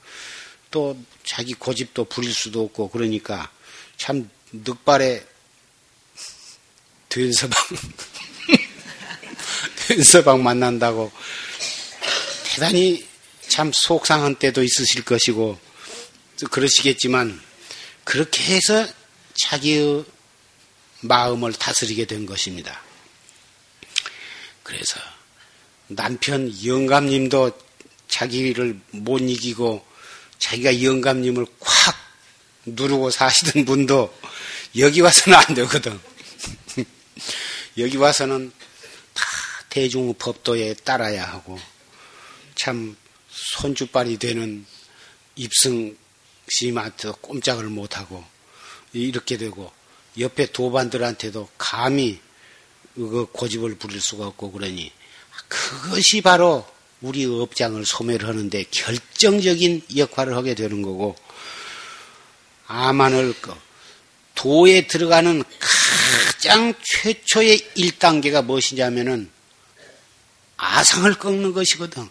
또 자기 고집도 부릴 수도 없고 그러니까 참 늑발에 된서방 된서방 만난다고 대단히 참 속상한 때도 있으실 것이고 그러시겠지만 그렇게 해서 자기의 마음을 다스리게 된 것입니다. 그래서 남편 영감님도 자기를 못 이기고 자기가 영감님을 콱 누르고 사시던 분도 여기 와서는 안 되거든. 여기 와서는 다 대중 법도에 따라야 하고 참 손주빨이 되는 입승 스님한테도 꼼짝을 못하고 이렇게 되고 옆에 도반들한테도 감히 그 고집을 부릴 수가 없고 그러니 그것이 바로 우리 업장을 소멸 하는데 결정적인 역할을 하게 되는 거고 아만을 도에 들어가는 가장 최초의 1단계가 무엇이냐면은 아상을 꺾는 것이거든.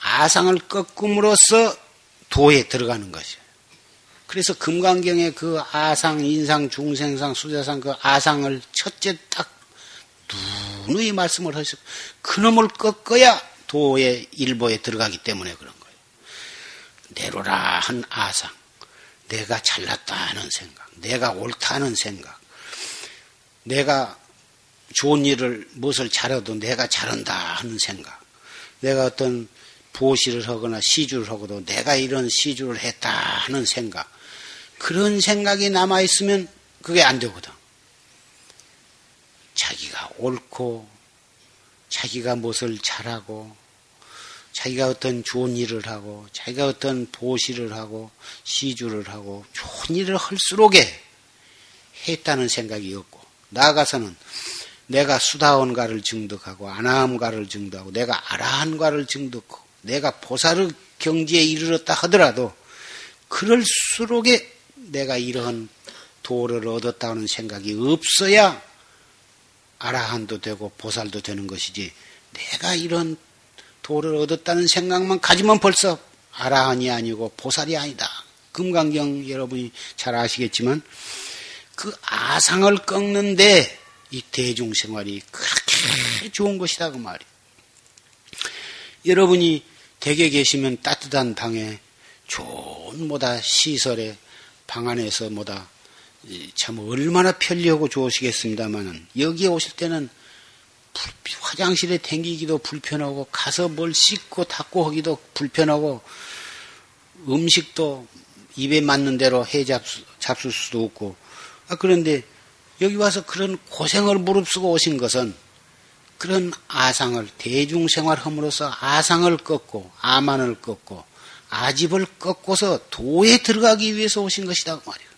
아상을 꺾음으로써 도에 들어가는 것이에요. 그래서 금강경에 그 아상, 인상, 중생상, 수자상 그 아상을 첫째 딱 누누이 말씀을 하시고 그놈을 꺾어야 도의 일보에 들어가기 때문에 그런 거예요. 내로라 한 아상, 내가 잘났다 하는 생각, 내가 옳다 하는 생각, 내가 좋은 일을 무엇을 잘해도 내가 잘한다 하는 생각, 내가 어떤 보시를 하거나 시주를 하고도 내가 이런 시주를 했다 하는 생각. 그런 생각이 남아 있으면 그게 안 되거든. 자기가 옳고, 자기가 무엇을 잘하고, 자기가 어떤 좋은 일을 하고, 자기가 어떤 보시를 하고, 시주를 하고, 좋은 일을 할수록에 했다는 생각이 없고, 나아가서는 내가 수다원가를 증득하고, 아나함가를 증득하고, 내가 아라한가를 증득하고, 내가 보살의 경지에 이르렀다 하더라도 그럴수록에 내가 이러한 도를 얻었다는 생각이 없어야 아라한도 되고 보살도 되는 것이지 내가 이런 도를 얻었다는 생각만 가지면 벌써 아라한이 아니고 보살이 아니다. 금강경 여러분이 잘 아시겠지만 그 아상을 꺾는데 이 대중생활이 그렇게 좋은 것이다 그 말이에요. 여러분이 댁에 계시면 따뜻한 방에 좋은 뭐다 시설에 방 안에서 뭐다 참 얼마나 편리하고 좋으시겠습니다만은 여기에 오실 때는 화장실에 댕기기도 불편하고 가서 뭘 씻고 닦고 하기도 불편하고 음식도 입에 맞는 대로 해 잡수, 잡술 수도 없고. 아, 그런데 여기 와서 그런 고생을 무릅쓰고 오신 것은 그런 아상을 대중생활함으로써 아상을 꺾고 아만을 꺾고 아집을 꺾고서 도에 들어가기 위해서 오신 것이다 그 말이에요.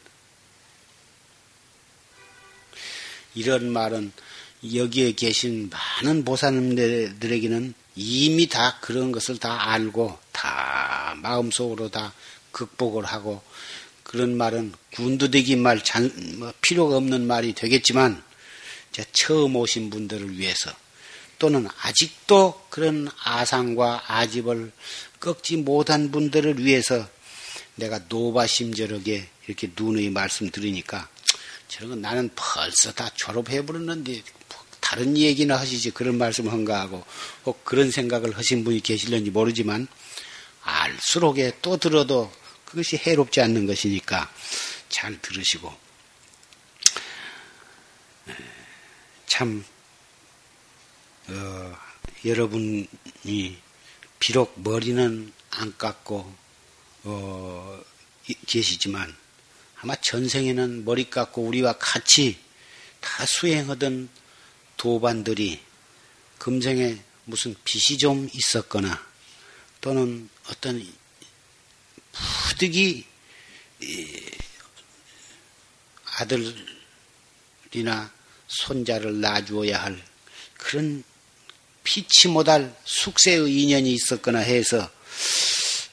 이런 말은 여기에 계신 많은 보살님들에게는 이미 다 그런 것을 다 알고 다 마음속으로 다 극복을 하고 그런 말은 군두대기 말 잔, 뭐 필요가 없는 말이 되겠지만 처음 오신 분들을 위해서 또는 아직도 그런 아상과 아집을 꺾지 못한 분들을 위해서 내가 노바심절하게 이렇게 누누이 말씀 들으니까 저런 건 나는 벌써 다 졸업해 버렸는데 다른 얘기나 하시지 그런 말씀 한가 하고 꼭 그런 생각을 하신 분이 계실는지 모르지만 알수록에 또 들어도 그것이 해롭지 않는 것이니까 잘 들으시고. 참 어, 여러분이 비록 머리는 안 깎고 어, 계시지만 아마 전생에는 머리 깎고 우리와 같이 다 수행하던 도반들이 금생에 무슨 빚이 좀 있었거나 또는 어떤 부득이 아들이나 손자를 낳아주어야 할 그런 피치 못할 숙세의 인연이 있었거나 해서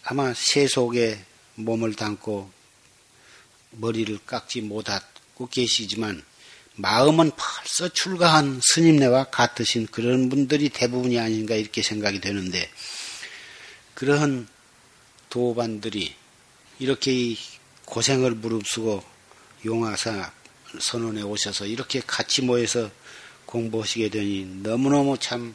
아마 세속에 몸을 담고 머리를 깎지 못하고 계시지만 마음은 벌써 출가한 스님네와 같으신 그런 분들이 대부분이 아닌가 이렇게 생각이 되는데 그러한 도반들이 이렇게 고생을 무릅쓰고 용화사 선원에 오셔서 이렇게 같이 모여서 공부하시게 되니 너무너무 참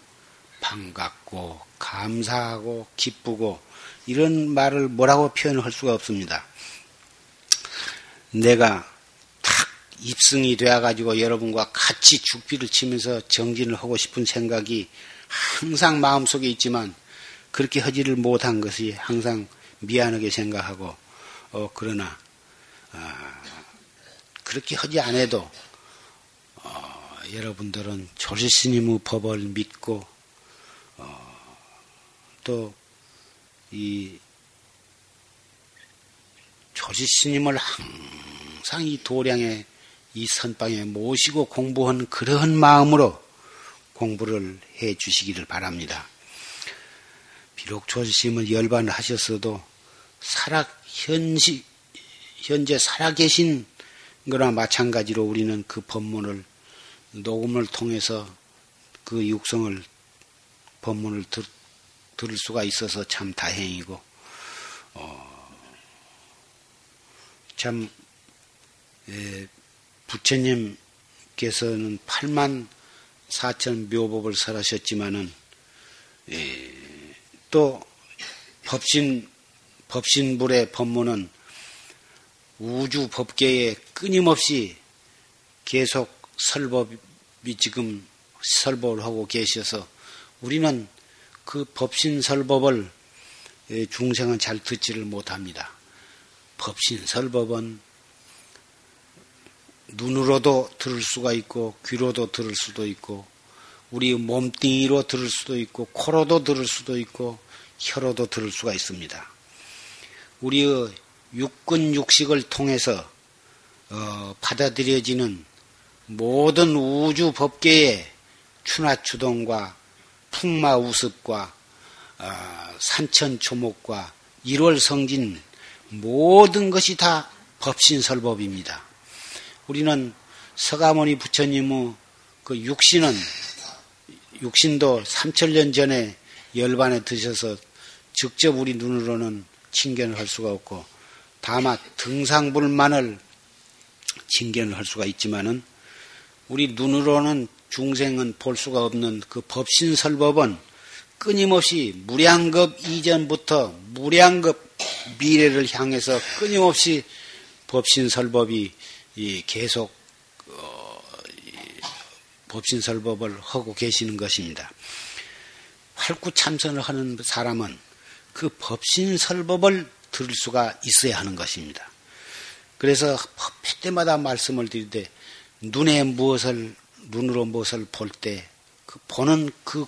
반갑고 감사하고 기쁘고 이런 말을 뭐라고 표현할 수가 없습니다. 내가 탁 입승이 되어가지고 여러분과 같이 죽비를 치면서 정진을 하고 싶은 생각이 항상 마음속에 있지만 그렇게 하지를 못한 것이 항상 미안하게 생각하고 어 그러나 아, 그렇게 하지 않아도 어, 여러분들은 조실스님의 법을 믿고 어, 또이 조실스님을 항상 이 도량에 이 선방에 모시고 공부한 그러한 마음으로 공부를 해 주시기를 바랍니다. 비록 조지심을 열반을 하셨어도 살아 현시 현재 살아계신 거나 마찬가지로 우리는 그 법문을 녹음을 통해서 그 육성을 법문을 들, 들을 수가 있어서 참 다행이고 어, 참 예, 부처님께서는 8만 4천 묘법을 설하셨지만은 예, 또 법신 법신불의 법문은 우주 법계에 끊임없이 계속 설법이 지금 설법을 하고 계셔서 우리는 그 법신 설법을 중생은 잘 듣지를 못합니다. 법신 설법은 눈으로도 들을 수가 있고 귀로도 들을 수도 있고 우리 몸뚱이로 들을 수도 있고 코로도 들을 수도 있고 혀로도 들을 수가 있습니다. 우리의 육근 육식을 통해서 어, 받아들여지는 모든 우주 법계의 추나 추동과 풍마우습과 어, 산천 초목과 일월 성진 모든 것이 다 법신설법입니다. 우리는 서가모니 부처님의 그 육신은 육신도 3천년 전에 열반에 드셔서 직접 우리 눈으로는 칭견을 할 수가 없고 다만 등상불만을 칭견을 할 수가 있지만은 우리 눈으로는 중생은 볼 수가 없는 그 법신설법은 끊임없이 무량급 이전부터 무량급 미래를 향해서 끊임없이 법신설법이 계속 어, 법신설법을 하고 계시는 것입니다. 활구 참선을 하는 사람은 그 법신설법을 들을 수가 있어야 하는 것입니다. 그래서 법회 때마다 말씀을 드리되 눈에 무엇을 눈으로 무엇을 볼 때 그 보는 그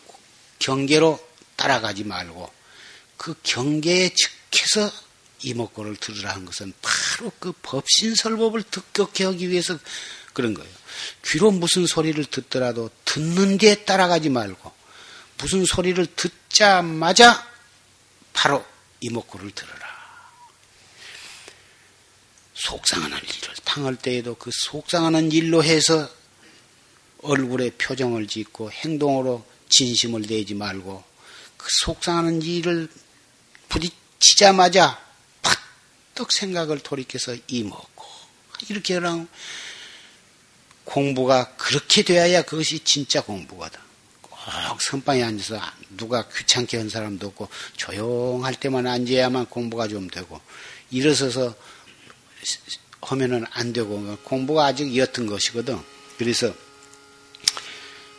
경계로 따라가지 말고 그 경계에 즉해서 이목구를 들으라 한 것은 바로 그 법신설법을 득격해 하기 위해서 그런 거예요. 귀로 무슨 소리를 듣더라도 듣는 데 따라가지 말고 무슨 소리를 듣자마자 바로 이목구를 들어라. 속상하는 일을 당할 때에도 그 속상하는 일로 해서 얼굴에 표정을 짓고 행동으로 진심을 내지 말고 그 속상하는 일을 부딪히자마자 팍 번뜩 생각을 돌이켜서 이먹고 이렇게 그냥 공부가 그렇게 되어야 그것이 진짜 공부거든. 꼭 선방에 앉아서 누가 귀찮게 한 사람도 없고 조용할 때만 앉아야만 공부가 좀 되고 일어서서 하면은 안 되고 공부가 아직 옅은 것이거든. 그래서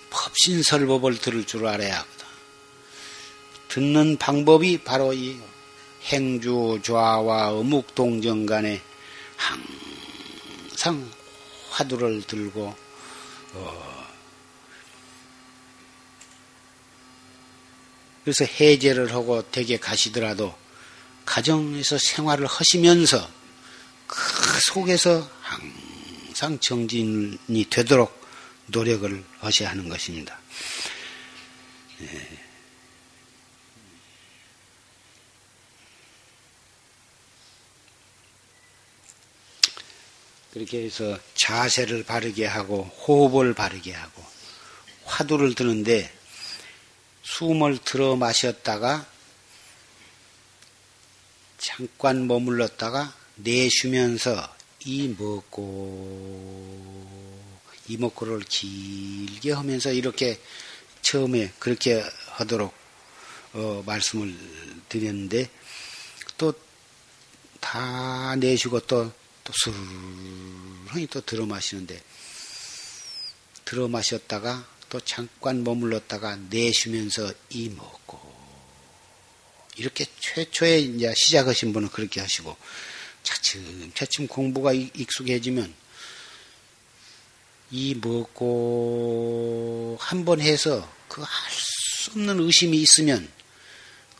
법신설법을 들을 줄 알아야 하거든. 듣는 방법이 바로 이 행주 좌와 어묵 동정 간에 항상 화두를 들고 어 그래서 해제를 하고 댁에 가시더라도 가정에서 생활을 하시면서 그 속에서 항상 정진이 되도록 노력을 하셔야 하는 것입니다. 예. 그렇게 해서 자세를 바르게 하고 호흡을 바르게 하고 화두를 드는데 숨을 들어 마셨다가 잠깐 머물렀다가 내쉬면서 이 먹고 이 먹고를 길게 하면서 이렇게 처음에 그렇게 하도록 어, 말씀을 드렸는데 또 다 내쉬고 또또 스르르 또 들어 마시는데 들어 마셨다가 또 잠깐 머물렀다가 내쉬면서 이 먹고 이렇게 최초에 이제 시작하신 분은 그렇게 하시고 차츰 차츰 공부가 익숙해지면 이 먹고 한 번 해서 그 할 수 없는 의심이 있으면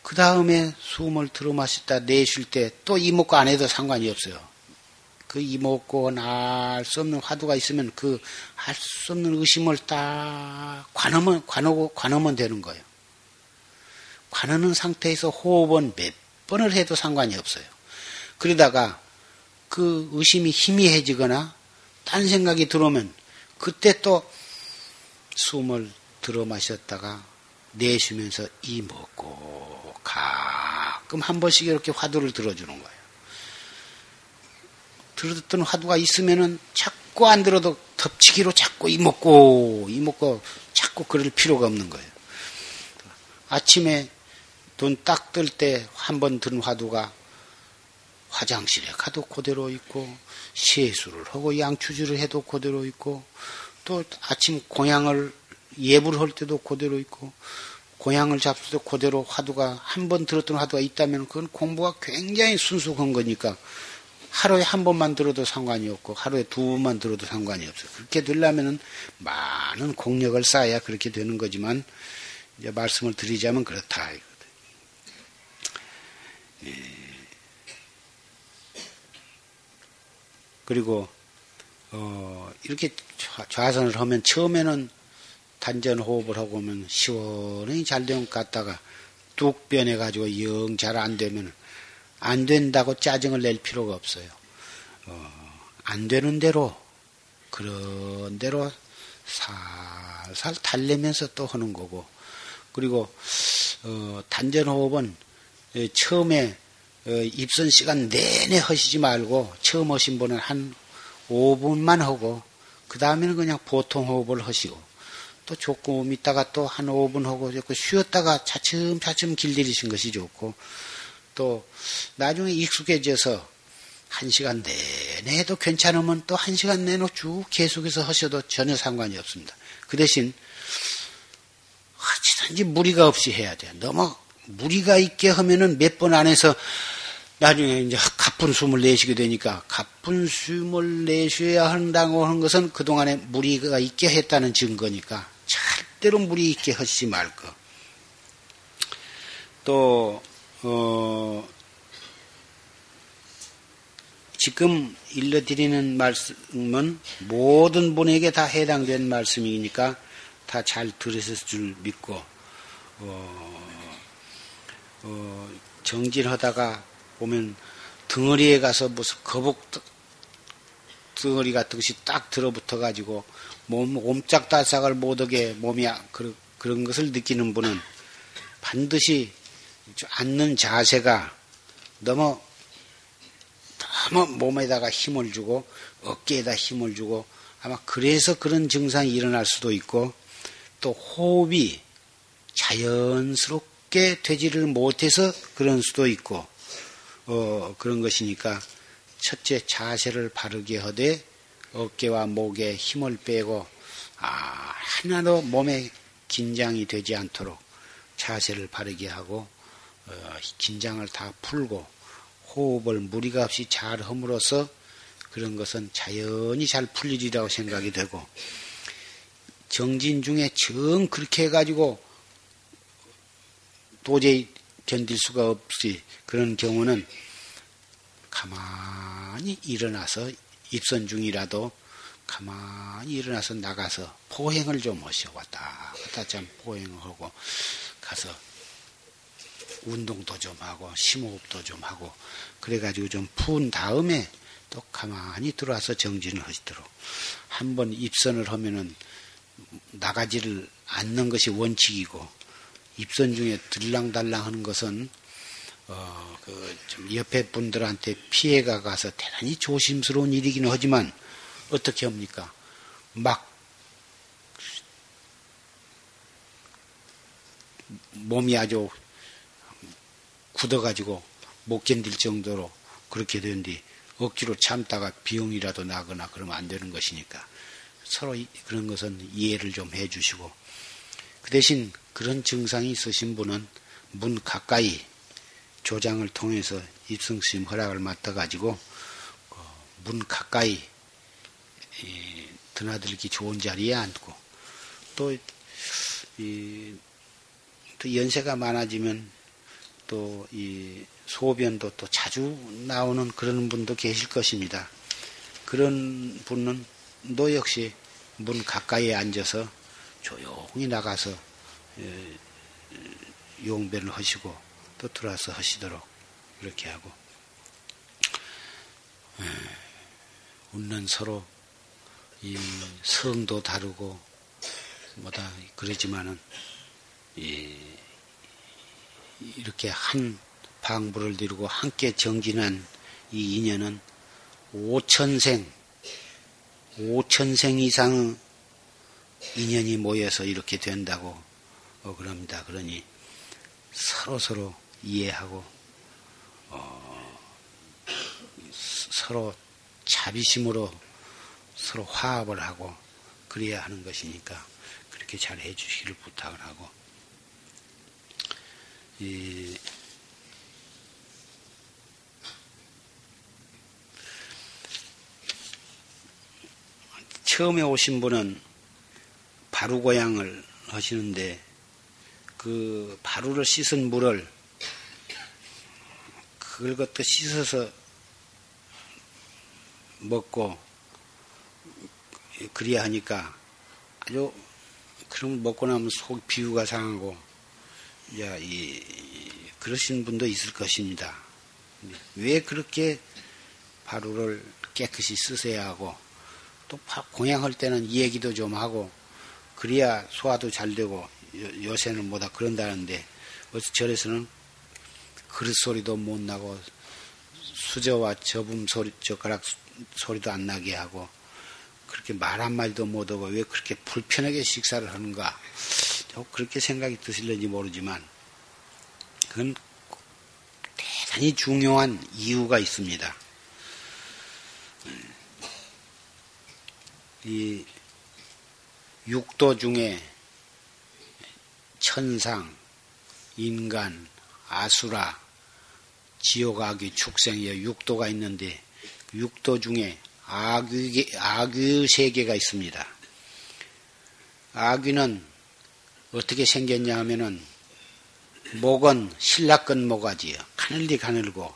그 다음에 숨을 들어 마셨다 내쉴 때 또 이 먹고 안 해도 상관이 없어요. 그 이먹고 알수 없는 화두가 있으면 그 할 수 없는 의심을 딱 관하면 관하고 관하면 되는 거예요. 관하는 상태에서 호흡은 몇 번을 해도 상관이 없어요. 그러다가 그 의심이 희미해지거나 딴 생각이 들어오면 그때 또 숨을 들어 마셨다가 내쉬면서 이 먹고 가끔 한 번씩 이렇게 화두를 들어주는 거예요. 들었던 화두가 있으면은 자꾸 안 들어도 덮치기로 자꾸 이 먹고 이 먹고 자꾸 그럴 필요가 없는 거예요. 아침에 눈 딱 뜰 때 한 번 든 화두가 화장실에 가도 그대로 있고 세수를 하고 양추질을 해도 그대로 있고 또 아침 공양을 예불 할 때도 그대로 있고 고향을 잡을 때도 그대로 화두가 한 번 들었던 화두가 있다면 그건 공부가 굉장히 순수한 거니까 하루에 한 번만 들어도 상관이 없고 하루에 두 번만 들어도 상관이 없어요. 그렇게 되려면은 많은 공력을 쌓아야 그렇게 되는 거지만 이제 말씀을 드리자면 그렇다. 예. 그리고 어, 이렇게 좌선을 하면 처음에는 단전 호흡을 하고 오면 시원히 잘 되면 갔다가 뚝 변해가지고 영 잘 안 되면 안 된다고 짜증을 낼 필요가 없어요. 어, 안 되는 대로 그런 대로 살살 달래면서 또 하는 거고 그리고 어, 단전 호흡은 예, 처음에 어, 입선 시간 내내 하시지 말고 처음 오신 분은 한 5분만 하고 그 다음에는 그냥 보통 호흡을 하시고 또 조금 있다가 또 한 5분 하고 쉬었다가 차츰차츰 길들이신 것이 좋고 또 나중에 익숙해져서 한 시간 내내 해도 괜찮으면 또 한 시간 내내 쭉 계속해서 하셔도 전혀 상관이 없습니다. 그 대신 어찌든지 무리가 없이 해야 돼요. 너무 무리가 있게 하면은 몇 번 안에서 나중에 이제 가쁜 숨을 내쉬게 되니까 가쁜 숨을 내쉬어야 한다고 하는 것은 그동안에 무리가 있게 했다는 증거니까 절대로 무리 있게 하시지 말 거. 또 어, 지금 일러드리는 말씀은 모든 분에게 다 해당된 말씀이니까 다 잘 들으실 줄 믿고 어, 어, 정진하다가 보면 덩어리에 가서 무슨 거북 덩어리 같은 것이 딱 들어붙어 가지고 몸 옴짝달싹을 못하게 몸이 그런, 그런 것을 느끼는 분은 반드시 앉는 자세가 너무 너무 몸에다가 힘을 주고 어깨에다 힘을 주고 아마 그래서 그런 증상이 일어날 수도 있고 또 호흡이 자연스럽게 되지를 못해서 그런 수도 있고 어, 그런 것이니까 첫째 자세를 바르게 하되 어깨와 목에 힘을 빼고 아, 하나도 몸에 긴장이 되지 않도록 자세를 바르게 하고 어, 긴장을 다 풀고 호흡을 무리가 없이 잘 함으로써 그런 것은 자연히 잘 풀리리라고 생각이 되고 정진 중에 정 그렇게 해가지고 도저히 견딜 수가 없이 그런 경우는 가만히 일어나서 입선 중이라도 가만히 일어나서 나가서 포행을 좀 하시오. 왔다 갔다 좀 포행을 하고 가서 운동도 좀 하고 심호흡도 좀 하고 그래가지고 좀 푼 다음에 또 가만히 들어와서 정진을 하시도록 한번 입선을 하면은 나가지를 않는 것이 원칙이고 입선 중에 들랑달랑 하는 것은 어, 그, 좀 옆에 분들한테 피해가 가서 대단히 조심스러운 일이기는 하지만 어떻게 합니까? 막 몸이 아주 굳어가지고 못 견딜 정도로 그렇게 되는데 억지로 참다가 비용이라도 나거나 그러면 안 되는 것이니까 서로 그런 것은 이해를 좀 해주시고 그 대신 그런 증상이 있으신 분은 문 가까이 조장을 통해서 입성심 허락을 맡아가지고 어, 문 가까이 드나들기 좋은 자리에 앉고 또, 이, 또 연세가 많아지면 또 이 소변도 또 자주 나오는 그런 분도 계실 것입니다. 그런 분은 너 역시 문 가까이에 앉아서 조용히 나가서 용변을 하시고 또 들어와서 하시도록 이렇게 하고 웃는 서로 이 성도 다르고 뭐다 그러지만은 이 이렇게 한 방부를 들고 함께 정진한 이 인연은 오천생 오천생 이상 인연이 모여서 이렇게 된다고 어, 그럽니다. 그러니 서로 서로 이해하고 어, 서로 자비심으로 서로 화합을 하고 그래야 하는 것이니까 그렇게 잘 해주시기를 부탁을 하고 이 처음에 오신 분은 바루고양을 하시는데 그 바루를 씻은 물을 그걸 갖다 씻어서 먹고 그래야 하니까 아주 그럼 먹고 나면 속 비유가 상하고 야, 이, 그러신 분도 있을 것입니다. 왜 그렇게 바루를 깨끗이 쓰셔야 하고 또 공양할 때는 이 얘기도 좀 하고 그래야 소화도 잘 되고 요 새는 뭐다 그런다는데 어서 절에서는 그릇 소리도 못 나고 수저와 저음 소리 젓가락 소리도 안 나게 하고 그렇게 말 한마디도 못하고 왜 그렇게 불편하게 식사를 하는가. 그렇게 생각이 드실는지 모르지만 그건 대단히 중요한 이유가 있습니다. 이 육도 중에 천상, 인간, 아수라, 지옥, 악귀, 축생이여 육도가 있는데 육도 중에 아귀, 아귀 세계가 있습니다. 아귀는 어떻게 생겼냐 하면은 목은 신라끈 모가지요. 가늘리 가늘고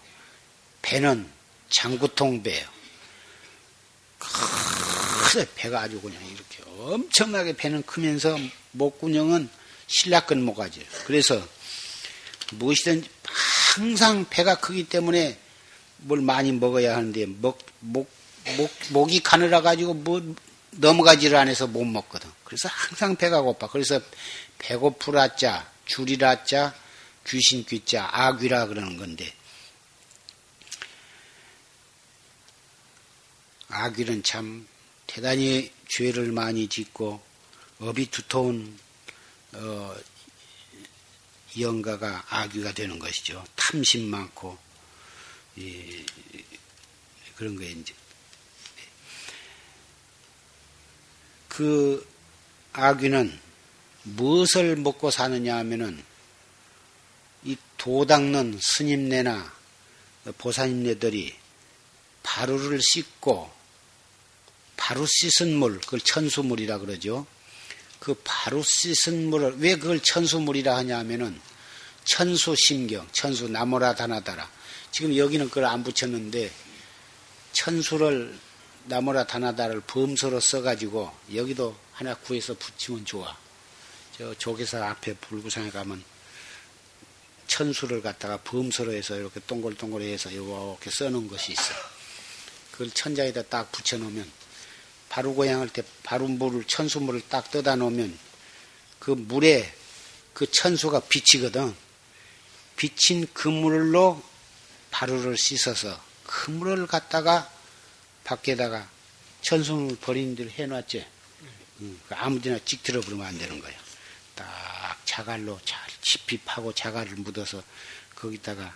배는 장구통 배요. 그래 배가 아주 그냥 이렇게 엄청나게 배는 크면서 목구녕은 신라끈 모가지요. 그래서 무엇이든 항상 배가 크기 때문에 뭘 많이 먹어야 하는데 목, 목, 목, 목이 가늘어 가지고 뭐 넘어가지를 않아서 못 먹거든. 그래서 항상 배가 고파. 그래서 배고프라 자, 줄이라 자, 귀신 귀 자, 아귀라 그러는 건데 아귀는 참 대단히 죄를 많이 짓고 업이 두터운 어, 영가가 아귀가 되는 것이죠. 탐심 많고 이, 그런 거에 이제 그 아귀는 무엇을 먹고 사느냐 하면은 이 도닦는 스님네나 보사님네들이 바루를 씻고 바루 씻은 물, 그걸 천수물이라 그러죠. 그 바루 씻은 물을 왜 그걸 천수물이라 하냐 하면은 천수심경, 천수 나무라 다나다라. 지금 여기는 그걸 안 붙였는데 천수를 나무라 다나다를 범서로 써가지고 여기도 하나 구해서 붙이면 좋아. 저 조계사 앞에 불구상에 가면 천수를 갖다가 범서로 해서 이렇게 동글동글 해서 이렇게 써놓은 것이 있어. 그걸 천장에다 딱 붙여놓으면 바로 고향할 때 바로 물을 천수물을 딱 떠다 놓으면 그 물에 그 천수가 비치거든. 비친 그 물로 바루를 씻어서 그 물을 갖다가 밖에다가 천수물 버린 대로 해놨지. 응. 그 아무데나 찍 들어버리면 안 되는 거야. 딱 자갈로 잘 깊이 파고 자갈을 묻어서 거기다가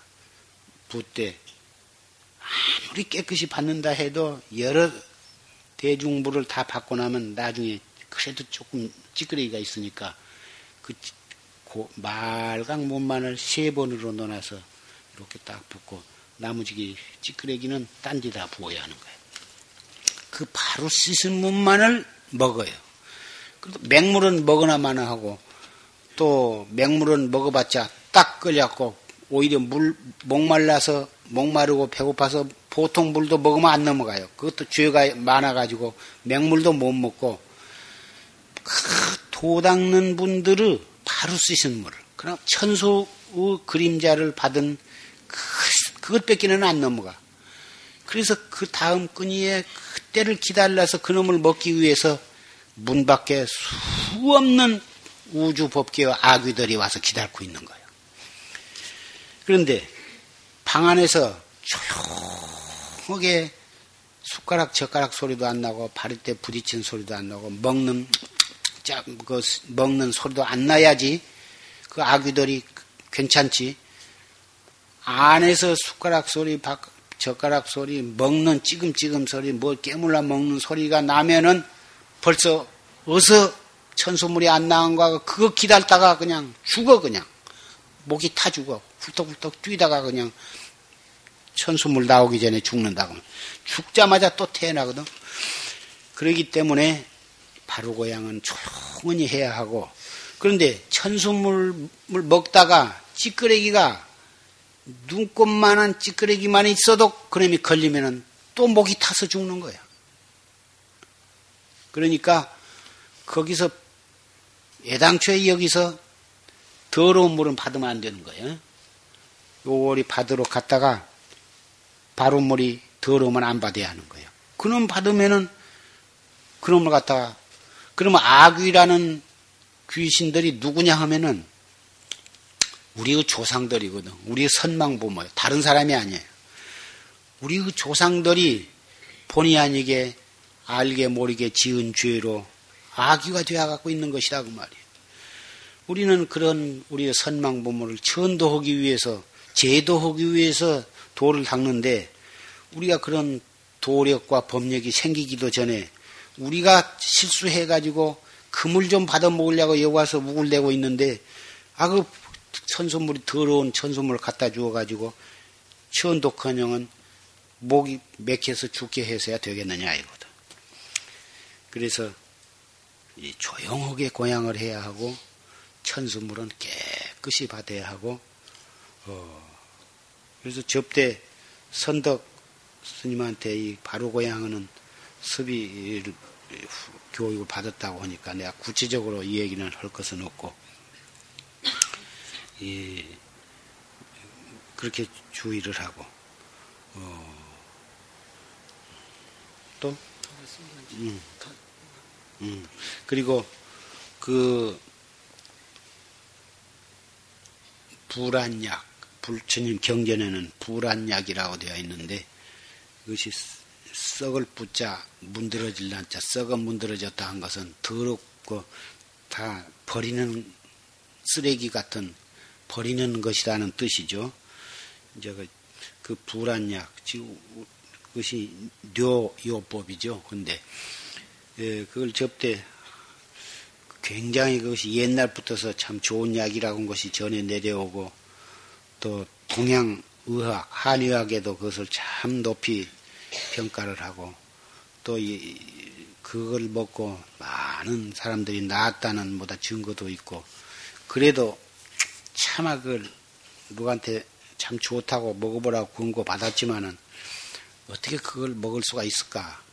붓대 아무리 깨끗이 받는다 해도 여러 대중물을 다 받고 나면 나중에 그래도 조금 찌끄레기가 있으니까 그 말강 몸만을 세 번으로 넣어놔서 이렇게 딱 붓고 나머지 찌끄레기는 딴 데다 부어야 하는 거예요. 그 바로 씻은 몸만을 먹어요. 그래도 맹물은 먹으나 마나 하고 또 맹물은 먹어봤자 딱 끓여갖고 오히려 물 목말라서 목마르고 배고파서 보통 물도 먹으면 안 넘어가요. 그것도 죄가 많아가지고 맹물도 못 먹고 도 닦는 분들의 바로 쓰신 물을 그럼 천수의 그림자를 받은 그, 그것 뺏기는 안 넘어가. 그래서 그 다음 끈이에 그때를 기다려서 그놈을 먹기 위해서 문 밖에 수 없는 우주 법계와 아귀들이 와서 기다리고 있는 거예요. 그런데 방 안에서 조용 하게 숟가락 젓가락 소리도 안 나고 바리때 부딪힌 소리도 안 나고 먹는 그 먹는 소리도 안 나야지 그 아귀들이 괜찮지. 안에서 숟가락 소리 젓가락 소리 먹는 찌금찌금 소리 뭘 깨물라 먹는 소리가 나면은 벌써 어서 천수물이 안 나온 거야 그거 기다리다가 그냥 죽어 그냥. 목이 타 죽어. 훌떡훌떡 뛰다가 그냥 천수물 나오기 전에 죽는다고 죽자마자 또 태어나거든 그러기 때문에 바로고양은 조용히 해야 하고 그런데 천수물을 먹다가 찌끄레기가 눈곱만한 찌끄레기만 있어도 그놈이 걸리면은 또 목이 타서 죽는 거야. 그러니까 거기서 애당초에 여기서 더러운 물은 받으면 안 되는 거예요. 요리 받으러 갔다가 바로 물이 더러우면 안 받아야 하는 거예요. 그놈 받으면은 그놈을 갖다가 그러면 악귀라는 귀신들이 누구냐 하면은 우리의 조상들이거든. 우리의 선망부모예요. 다른 사람이 아니에요. 우리의 조상들이 본의 아니게 알게 모르게 지은 죄로 악귀가 되어갖고 있는 것이다 그 말이에요. 우리는 그런 우리의 선망부모를 천도하기 위해서 제도하기 위해서 도를 닦는데 우리가 그런 도력과 법력이 생기기도 전에 우리가 실수해가지고 금을 좀 받아 먹으려고 여기 와서 내고 있는데 아 그 천소물이 더러운 천소물을 갖다 주어가지고 천독헌영은 목이 맥혀서 죽게 해서야 되겠느냐 이거든. 그래서 조용하게 고향을 해야 하고 천수물은 깨끗이 받아야 하고 어 그래서 접대 선덕 스님한테 이 바로 고향은 습의를 교육을 받았다고 하니까 내가 구체적으로 이 얘기는 할 것은 없고 이 그렇게 주의를 하고 어, 또? 음, 음, 그리고 그 불안약 불천님 경전에는 불안약이라고 되어 있는데 그것이 썩을 뿌자 문드러질 난자 썩은 문드러졌다 한 것은 더럽고 다 버리는 쓰레기 같은 버리는 것이라는 뜻이죠. 이제 그, 그 불안약 지금 그것이 뇨요법이죠. 근데 예, 그걸 접대 굉장히 그것이 옛날부터서 참 좋은 약이라고 한 것이 전해 내려오고 또 동양 의학, 한의학에도 그것을 참 높이 평가를 하고 또 이, 그걸 먹고 많은 사람들이 나았다는 뭐다 증거도 있고 그래도 차마 그걸 누구한테 참 좋다고 먹어보라고 권고 받았지만은 어떻게 그걸 먹을 수가 있을까?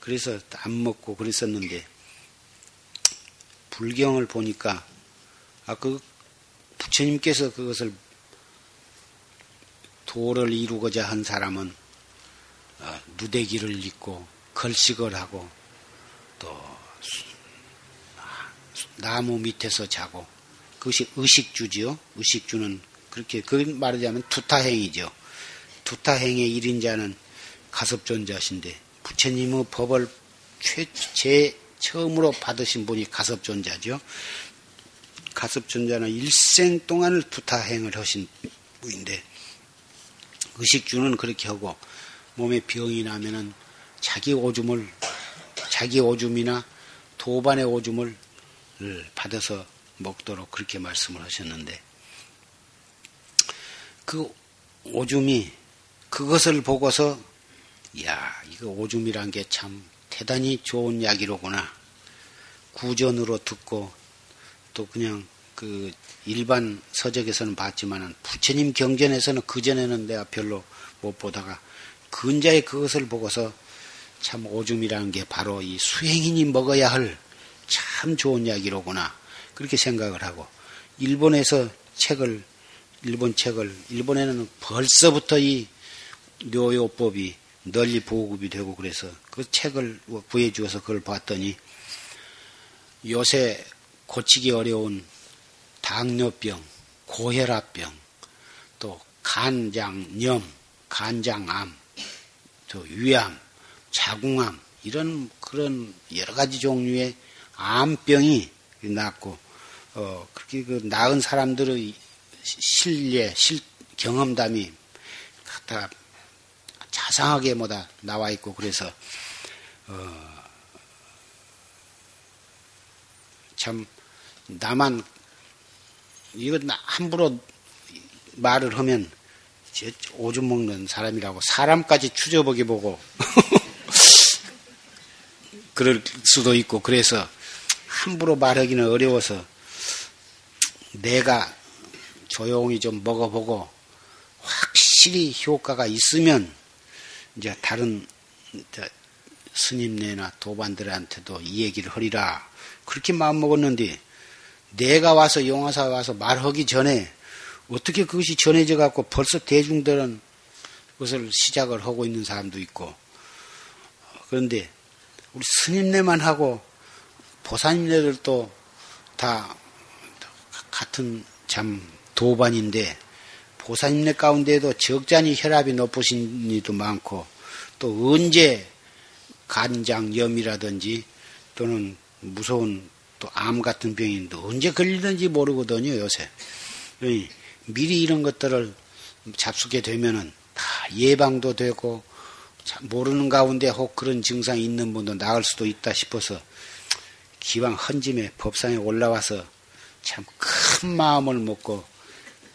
그래서 안 먹고 그랬었는데 불경을 보니까 아 그 부처님께서 그것을 도를 이루고자 한 사람은 어, 누대기를 입고 걸식을 하고 또 나무 밑에서 자고 그것이 의식주지요. 의식주는 그렇게 그 말하자면 투타행이죠. 투타행의 일인자는 가섭존자신데 부처님의 법을 최, 제 처음으로 받으신 분이 가섭존자죠. 가섭존자는 일생 동안을 투타행을 하신 분인데 의식주는 그렇게 하고 몸에 병이 나면은 자기 오줌을 자기 오줌이나 도반의 오줌을 받아서 먹도록 그렇게 말씀을 하셨는데 그 오줌이 그것을 보고서 야 이거 오줌이란 게 참 대단히 좋은 약이로구나. 구전으로 듣고 또 그냥 그 일반 서적에서는 봤지만은 부처님 경전에서는 그 전에는 내가 별로 못 보다가 근자에 그것을 보고서 참 오줌이라는 게 바로 이 수행인이 먹어야 할 참 좋은 약이로구나. 그렇게 생각을 하고 일본에서 책을 일본 책을 일본에는 벌써부터 이 묘요법이 널리 보급이 되고 그래서 그 책을 구해 주어서 그걸 봤더니 요새 고치기 어려운 당뇨병, 고혈압병, 또 간장염, 간장암, 또 위암, 자궁암 이런 그런 여러 가지 종류의 암병이 났고 어 그렇게 그 나은 사람들의 실례, 실 경험담이 다 자상하게 뭐다 나와 있고 그래서 어 참 나만 이건 함부로 말을 하면 오줌 먹는 사람이라고 사람까지 추저보기 보고 그럴 수도 있고 그래서 함부로 말하기는 어려워서 내가 조용히 좀 먹어보고 확실히 효과가 있으면 이제 다른 스님네나 도반들한테도 이 얘기를 하리라. 그렇게 마음 먹었는데 내가 와서 용화사 와서 말하기 전에 어떻게 그것이 전해져 갖고 벌써 대중들은 그것을 시작을 하고 있는 사람도 있고. 그런데 우리 스님네만 하고 보사님네들도 다 같은 참 도반인데 보사님네 가운데도 적잖이 혈압이 높으신 이도 많고 또 언제 간장염이라든지 또는 무서운 또 암 같은 병인데 언제 걸리는지 모르거든요 요새. 미리 이런 것들을 잡수게 되면은 다 예방도 되고 모르는 가운데 혹 그런 증상이 있는 분도 나을 수도 있다 싶어서 기왕 헌짐에 법상에 올라와서 참 큰 마음을 먹고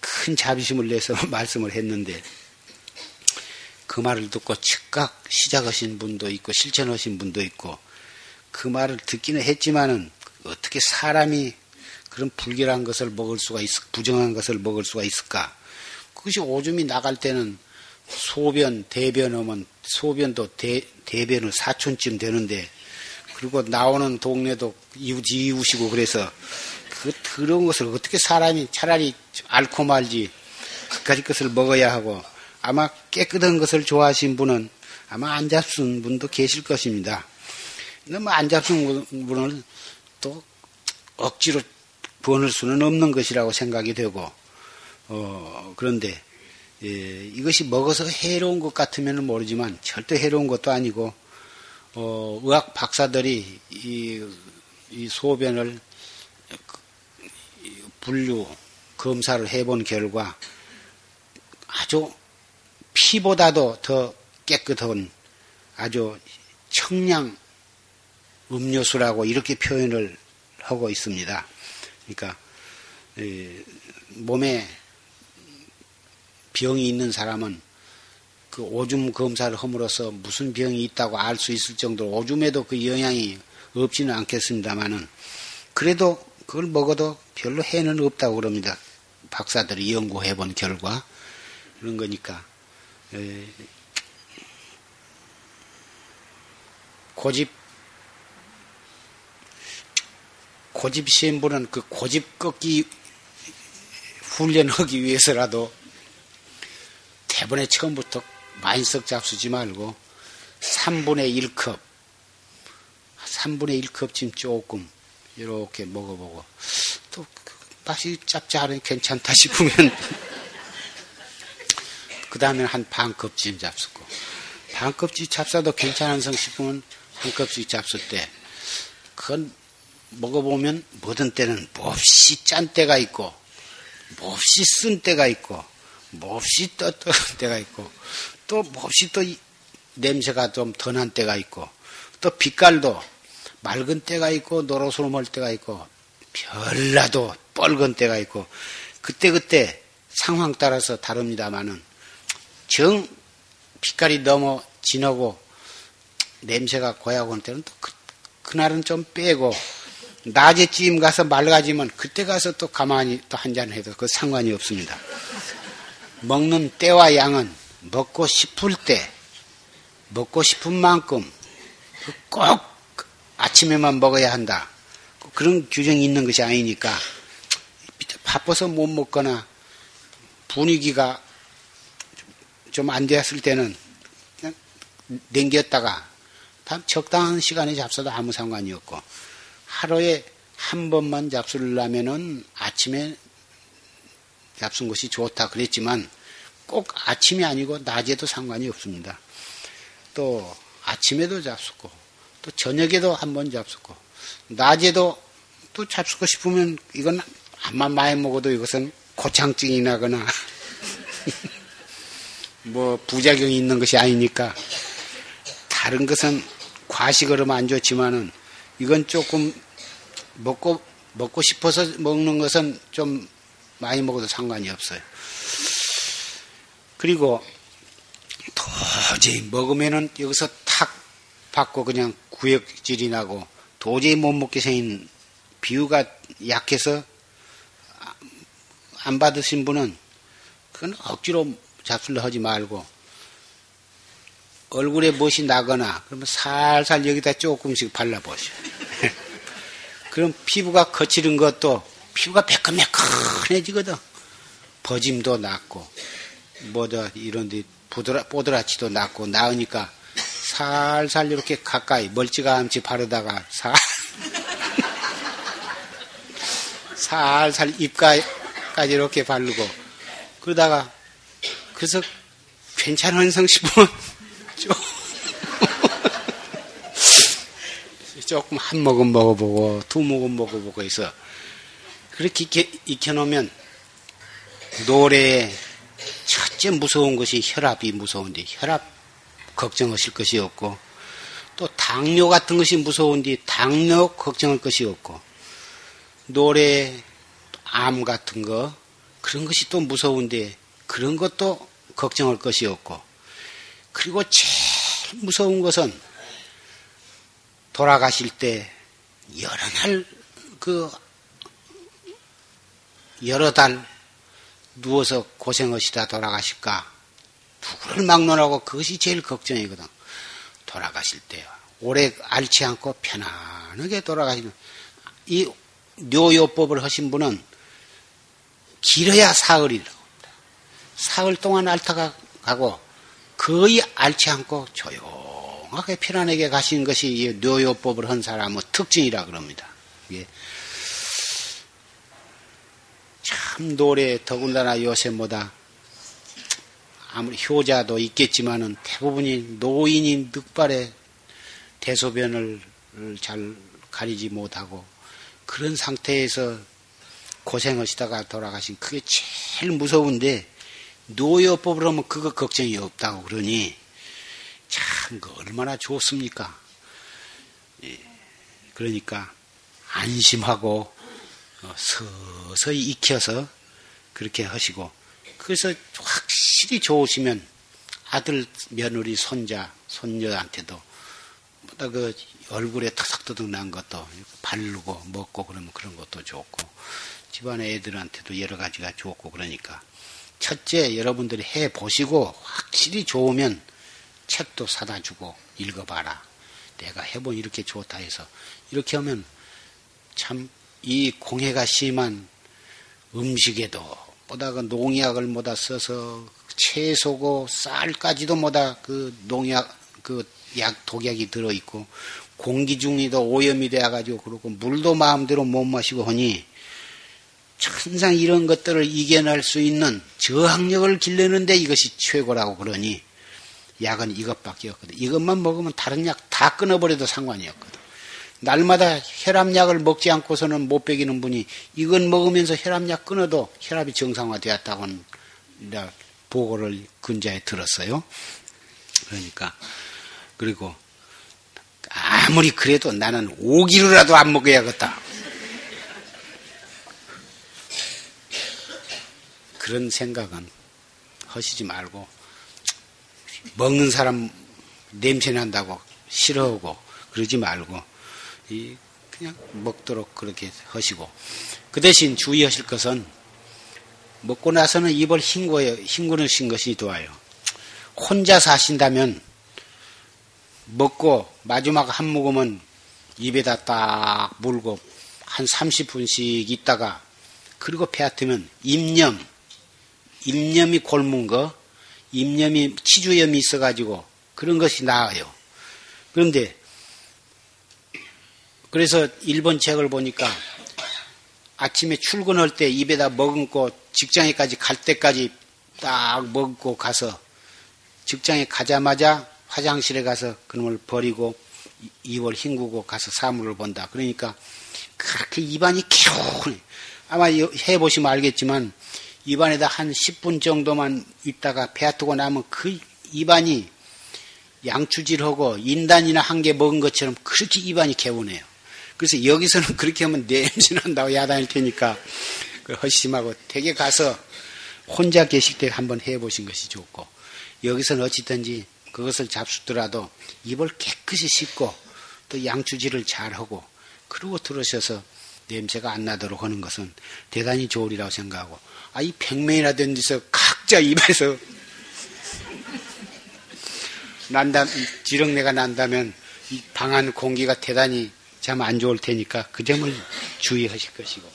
큰 자비심을 내서 말씀을 했는데 그 말을 듣고 즉각 시작하신 분도 있고 실천하신 분도 있고 그 말을 듣기는 했지만은 어떻게 사람이 그런 불결한 것을 먹을 수가 있, 부정한 것을 먹을 수가 있을까? 그것이 오줌이 나갈 때는 소변, 대변 하면 소변도 대, 대변을 사촌쯤 되는데 그리고 나오는 동네도 이웃, 이웃이고 그래서 그 더러운 것을 어떻게 사람이 차라리 앓고 말지 그까지 것을 먹어야 하고 아마 깨끗한 것을 좋아하신 분은 아마 안 잡순 분도 계실 것입니다. 너무 안 잡순 분을 또 억지로 버을 수는 없는 것이라고 생각이 되고 어, 그런데 예, 이것이 먹어서 해로운 것 같으면 모르지만 절대 해로운 것도 아니고 어, 의학 박사들이 이, 이 소변을 분류 검사를 해본 결과 아주 피보다도 더 깨끗한 아주 청량 음료수라고 이렇게 표현을 하고 있습니다. 그러니까 몸에 병이 있는 사람은 그 오줌 검사를 함으로써 무슨 병이 있다고 알 수 있을 정도로 오줌에도 그 영향이 없지는 않겠습니다만은 그래도 그걸 먹어도 별로 해는 없다고 그럽니다. 박사들이 연구해 본 결과 그런 거니까 고집 고집 시행부는 그 고집 꺾기 훈련하기 위해서라도 대번에 처음부터 썩 잡수지 말고 3분의 1컵 3분의 1컵쯤 조금 이렇게 먹어보고 또 맛이 짭짤하니 괜찮다 싶으면 그 다음에 한 반 컵 쯤 잡수고. 반 컵씩 잡숴도 괜찮은 성 싶으면 한 컵씩 잡술 때 그건 먹어보면 모든 때는 몹시 짠 때가 있고 몹시 쓴 때가 있고 몹시 떳떳한 때가 있고 또 몹시 또 냄새가 좀더난 때가 있고 또 빛깔도 맑은 때가 있고 노로스름할 때가 있고 별나도 뻘건 때가 있고 그때그때 상황 따라서 다릅니다마는 정 빛깔이 너무 진하고 냄새가 고약한 야 때는 또 그, 그날은 좀 빼고 낮에 찜 가서 맑아지면 그때 가서 또 가만히 또 한 잔 해도 그 상관이 없습니다. 먹는 때와 양은 먹고 싶을 때, 먹고 싶은 만큼 꼭 아침에만 먹어야 한다. 그런 규정이 있는 것이 아니니까 바빠서 못 먹거나 분위기가 좀 안 되었을 때는 그냥 냉겼다가 적당한 시간에 잡숴도 아무 상관이 없고 하루에 한 번만 잡수를 하면은 아침에 잡순 것이 좋다 그랬지만 꼭 아침이 아니고 낮에도 상관이 없습니다. 또 아침에도 잡수고 또 저녁에도 한 번 잡수고 낮에도 또 잡수고 싶으면 이건 암만 많이 먹어도 이것은 고창증이 나거나 뭐 부작용이 있는 것이 아니니까 다른 것은 하면 안 좋지만은 이건 조금 먹고 먹고 싶어서 먹는 것은 좀 많이 먹어도 상관이 없어요. 그리고 도저히 먹으면은 여기서 탁 받고 그냥 구역질이 나고 도저히 못 먹게 생긴 비유가 약해서 안 받으신 분은 그건 억지로 잡술로 하지 말고 얼굴에 무엇이 나거나 그러면 살살 여기다 조금씩 발라보셔. 그럼 피부가 거칠은 것도 피부가 매끈매끈해지거든. 버짐도 낫고 뭐더 이런 데 부드라 뽀드라치도 낫고 나으니까 살살 이렇게 가까이 멀찌감치 바르다가 살 살살 입가까지 이렇게 바르고 그러다가 그래서 괜찮은 성심은 조금 한 모금 먹어보고 두 모금 먹어보고 해서 그렇게 익혀 놓으면 노래에 첫째 무서운 것이 혈압이 무서운데 혈압 걱정하실 것이 없고 또 당뇨 같은 것이 무서운데 당뇨 걱정할 것이 없고 노래 암 같은 거 그런 것이 또 무서운데 그런 것도 걱정할 것이 없고 그리고 제일 무서운 것은 돌아가실 때 여러 날, 그, 여러 달 누워서 고생하시다 돌아가실까? 누구를 막론하고 그것이 제일 걱정이거든. 돌아가실 때 오래 앓지 않고 편안하게 돌아가시는 이 묘요법을 하신 분은 길어야 사흘이라고 합니다. 사흘 동안 앓다가 가고 거의 앓지 않고 조용 정확하게 편안하게 가신 것이 뇌요법을 한 사람의 특징이라 그럽니다. 예. 참 노래 더군다나 요새 뭐다 아무리 효자도 있겠지만은 대부분이 노인이 늑발에 대소변을 잘 가리지 못하고 그런 상태에서 고생하시다가 돌아가신 그게 제일 무서운데 노여법을 하면 그거 걱정이 없다고 그러니 참그 얼마나 좋습니까? 예, 그러니까 안심하고 어, 서서히 익혀서 그렇게 하시고 그래서 확실히 좋으시면 아들, 며느리, 손자, 손녀한테도 그 얼굴에 터덕터덕 난 것도 바르고 먹고 그러면 그런 것도 좋고 집안의 애들한테도 여러 가지가 좋고 그러니까 첫째 여러분들이 해 보시고 확실히 좋으면 책도 사다 주고 읽어봐라. 내가 해본 이렇게 좋다 해서 이렇게 하면 참 이 공해가 심한 음식에도 그 농약을 모다 써서 채소고 쌀까지도 모다 그 농약 그 약 독약이 들어 있고 공기 중에도 오염이 되어 가지고 그렇고 물도 마음대로 못 마시고 하니 항상 이런 것들을 이겨낼 수 있는 저항력을 길러는데 이것이 최고라고 그러니 약은 이것밖에 없거든. 이것만 먹으면 다른 약 다 끊어버려도 상관이 없거든. 날마다 혈압약을 먹지 않고서는 못 베기는 분이 이건 먹으면서 혈압약 끊어도 혈압이 정상화되었다고는 보고를 근자에 들었어요. 그러니까 그리고 아무리 그래도 나는 오기로라도 안 먹어야겠다. 그런 생각은 하시지 말고 먹는 사람 냄새 난다고 싫어하고 그러지 말고 이 그냥 먹도록 그렇게 하시고 그 대신 주의하실 것은 먹고 나서는 입을 헹궈요. 헹구는 것이 좋아요. 혼자 사신다면 먹고 마지막 한 모금은 입에다 딱 물고 한 30분씩 있다가 그리고 폐하트면 입념, 입념이 골문 거, 입념이 치주염이 있어가지고 그런 것이 나아요. 그런데 그래서 일본 책을 보니까 아침에 출근할 때 입에다 머금고 직장에까지 갈 때까지 딱 먹고 가서 직장에 가자마자 화장실에 가서 그놈을 버리고 이월 헹구고 가서 사물을 본다. 그러니까 그렇게 입안이 개운해. 아마 해보시면 알겠지만 입안에다 한 10분 정도만 있다가 배아트고 나면 그 입안이 양추질하고 인단이나 한 개 먹은 것처럼 그렇게 입안이 개운해요. 그래서 여기서는 그렇게 하면 냄새 난다고 야단일 테니까 그 허심하고 댁에 가서 혼자 계실 때 한번 해보신 것이 좋고 여기서는 어찌든지 그것을 잡수더라도 입을 깨끗이 씻고 또 양추질을 잘하고 그러고 들으셔서 냄새가 안 나도록 하는 것은 대단히 좋으리라고 생각하고 아 이 백명이나 된 데서 각자 입에서 난다 지렁내가 난다면 이 방안 공기가 대단히 참 안 좋을 테니까 그 점을 주의하실 것이고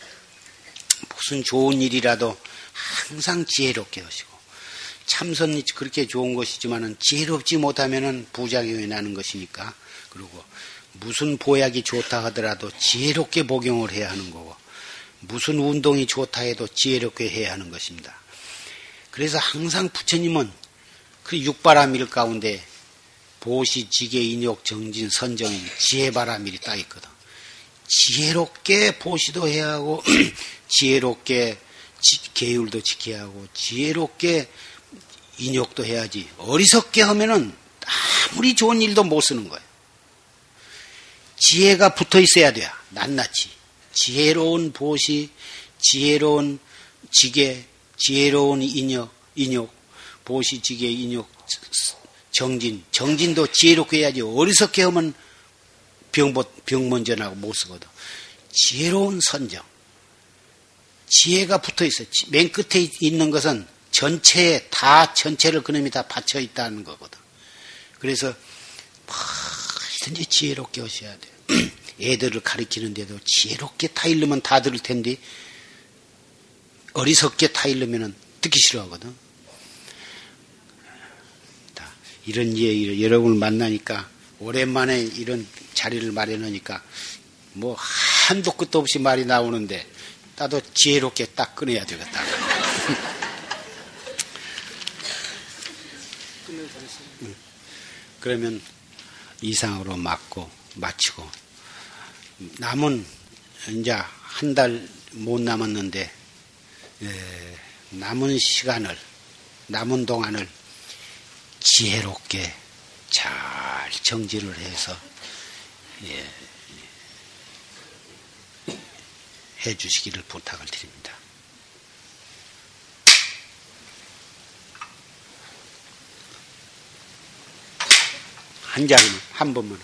무슨 좋은 일이라도 항상 지혜롭게 하시고 참선이 그렇게 좋은 것이지만은 지혜롭지 못하면은 부작용이 나는 것이니까 그리고 무슨 보약이 좋다 하더라도 지혜롭게 복용을 해야 하는 거고 무슨 운동이 좋다 해도 지혜롭게 해야 하는 것입니다. 그래서 항상 부처님은 그 육바라밀 가운데 보시, 지계, 인욕, 정진, 선정인, 지혜바라밀이 딱 있거든. 지혜롭게 보시도 해야 하고, 지혜롭게 계율도 지켜야 하고, 지혜롭게 인욕도 해야지. 어리석게 하면은 아무리 좋은 일도 못 쓰는 거예요. 지혜가 붙어 있어야 돼요. 낱낱이. 지혜로운 보시, 지혜로운 지계, 지혜로운 인욕, 인욕, 보시, 지계, 인욕, 정진. 정진도 지혜롭게 해야지. 어리석게 하면 병, 병 먼저 나고 못 쓰거든. 지혜로운 선정. 지혜가 붙어 있어. 맨 끝에 있는 것은 전체에 다 전체를 그놈이 다 받쳐 있다는 거거든. 그래서 뭐든지 지혜롭게 하셔야 돼. 애들을 가르치는데도 지혜롭게 타일르면 다 들을 텐데 어리석게 타일르면 듣기 싫어하거든. 이런 예, 여러분을 만나니까 오랜만에 이런 자리를 마련하니까 뭐 한도 끝도 없이 말이 나오는데 나도 지혜롭게 딱 끊어야 되겠다. 그러면 이상으로 맞고 마치고 남은 이제 한 달 못 남았는데 에, 남은 시간을 남은 동안을 지혜롭게 잘 정지를 해서 예, 해 주시기를 부탁을 드립니다. 한 자리만 한 번만.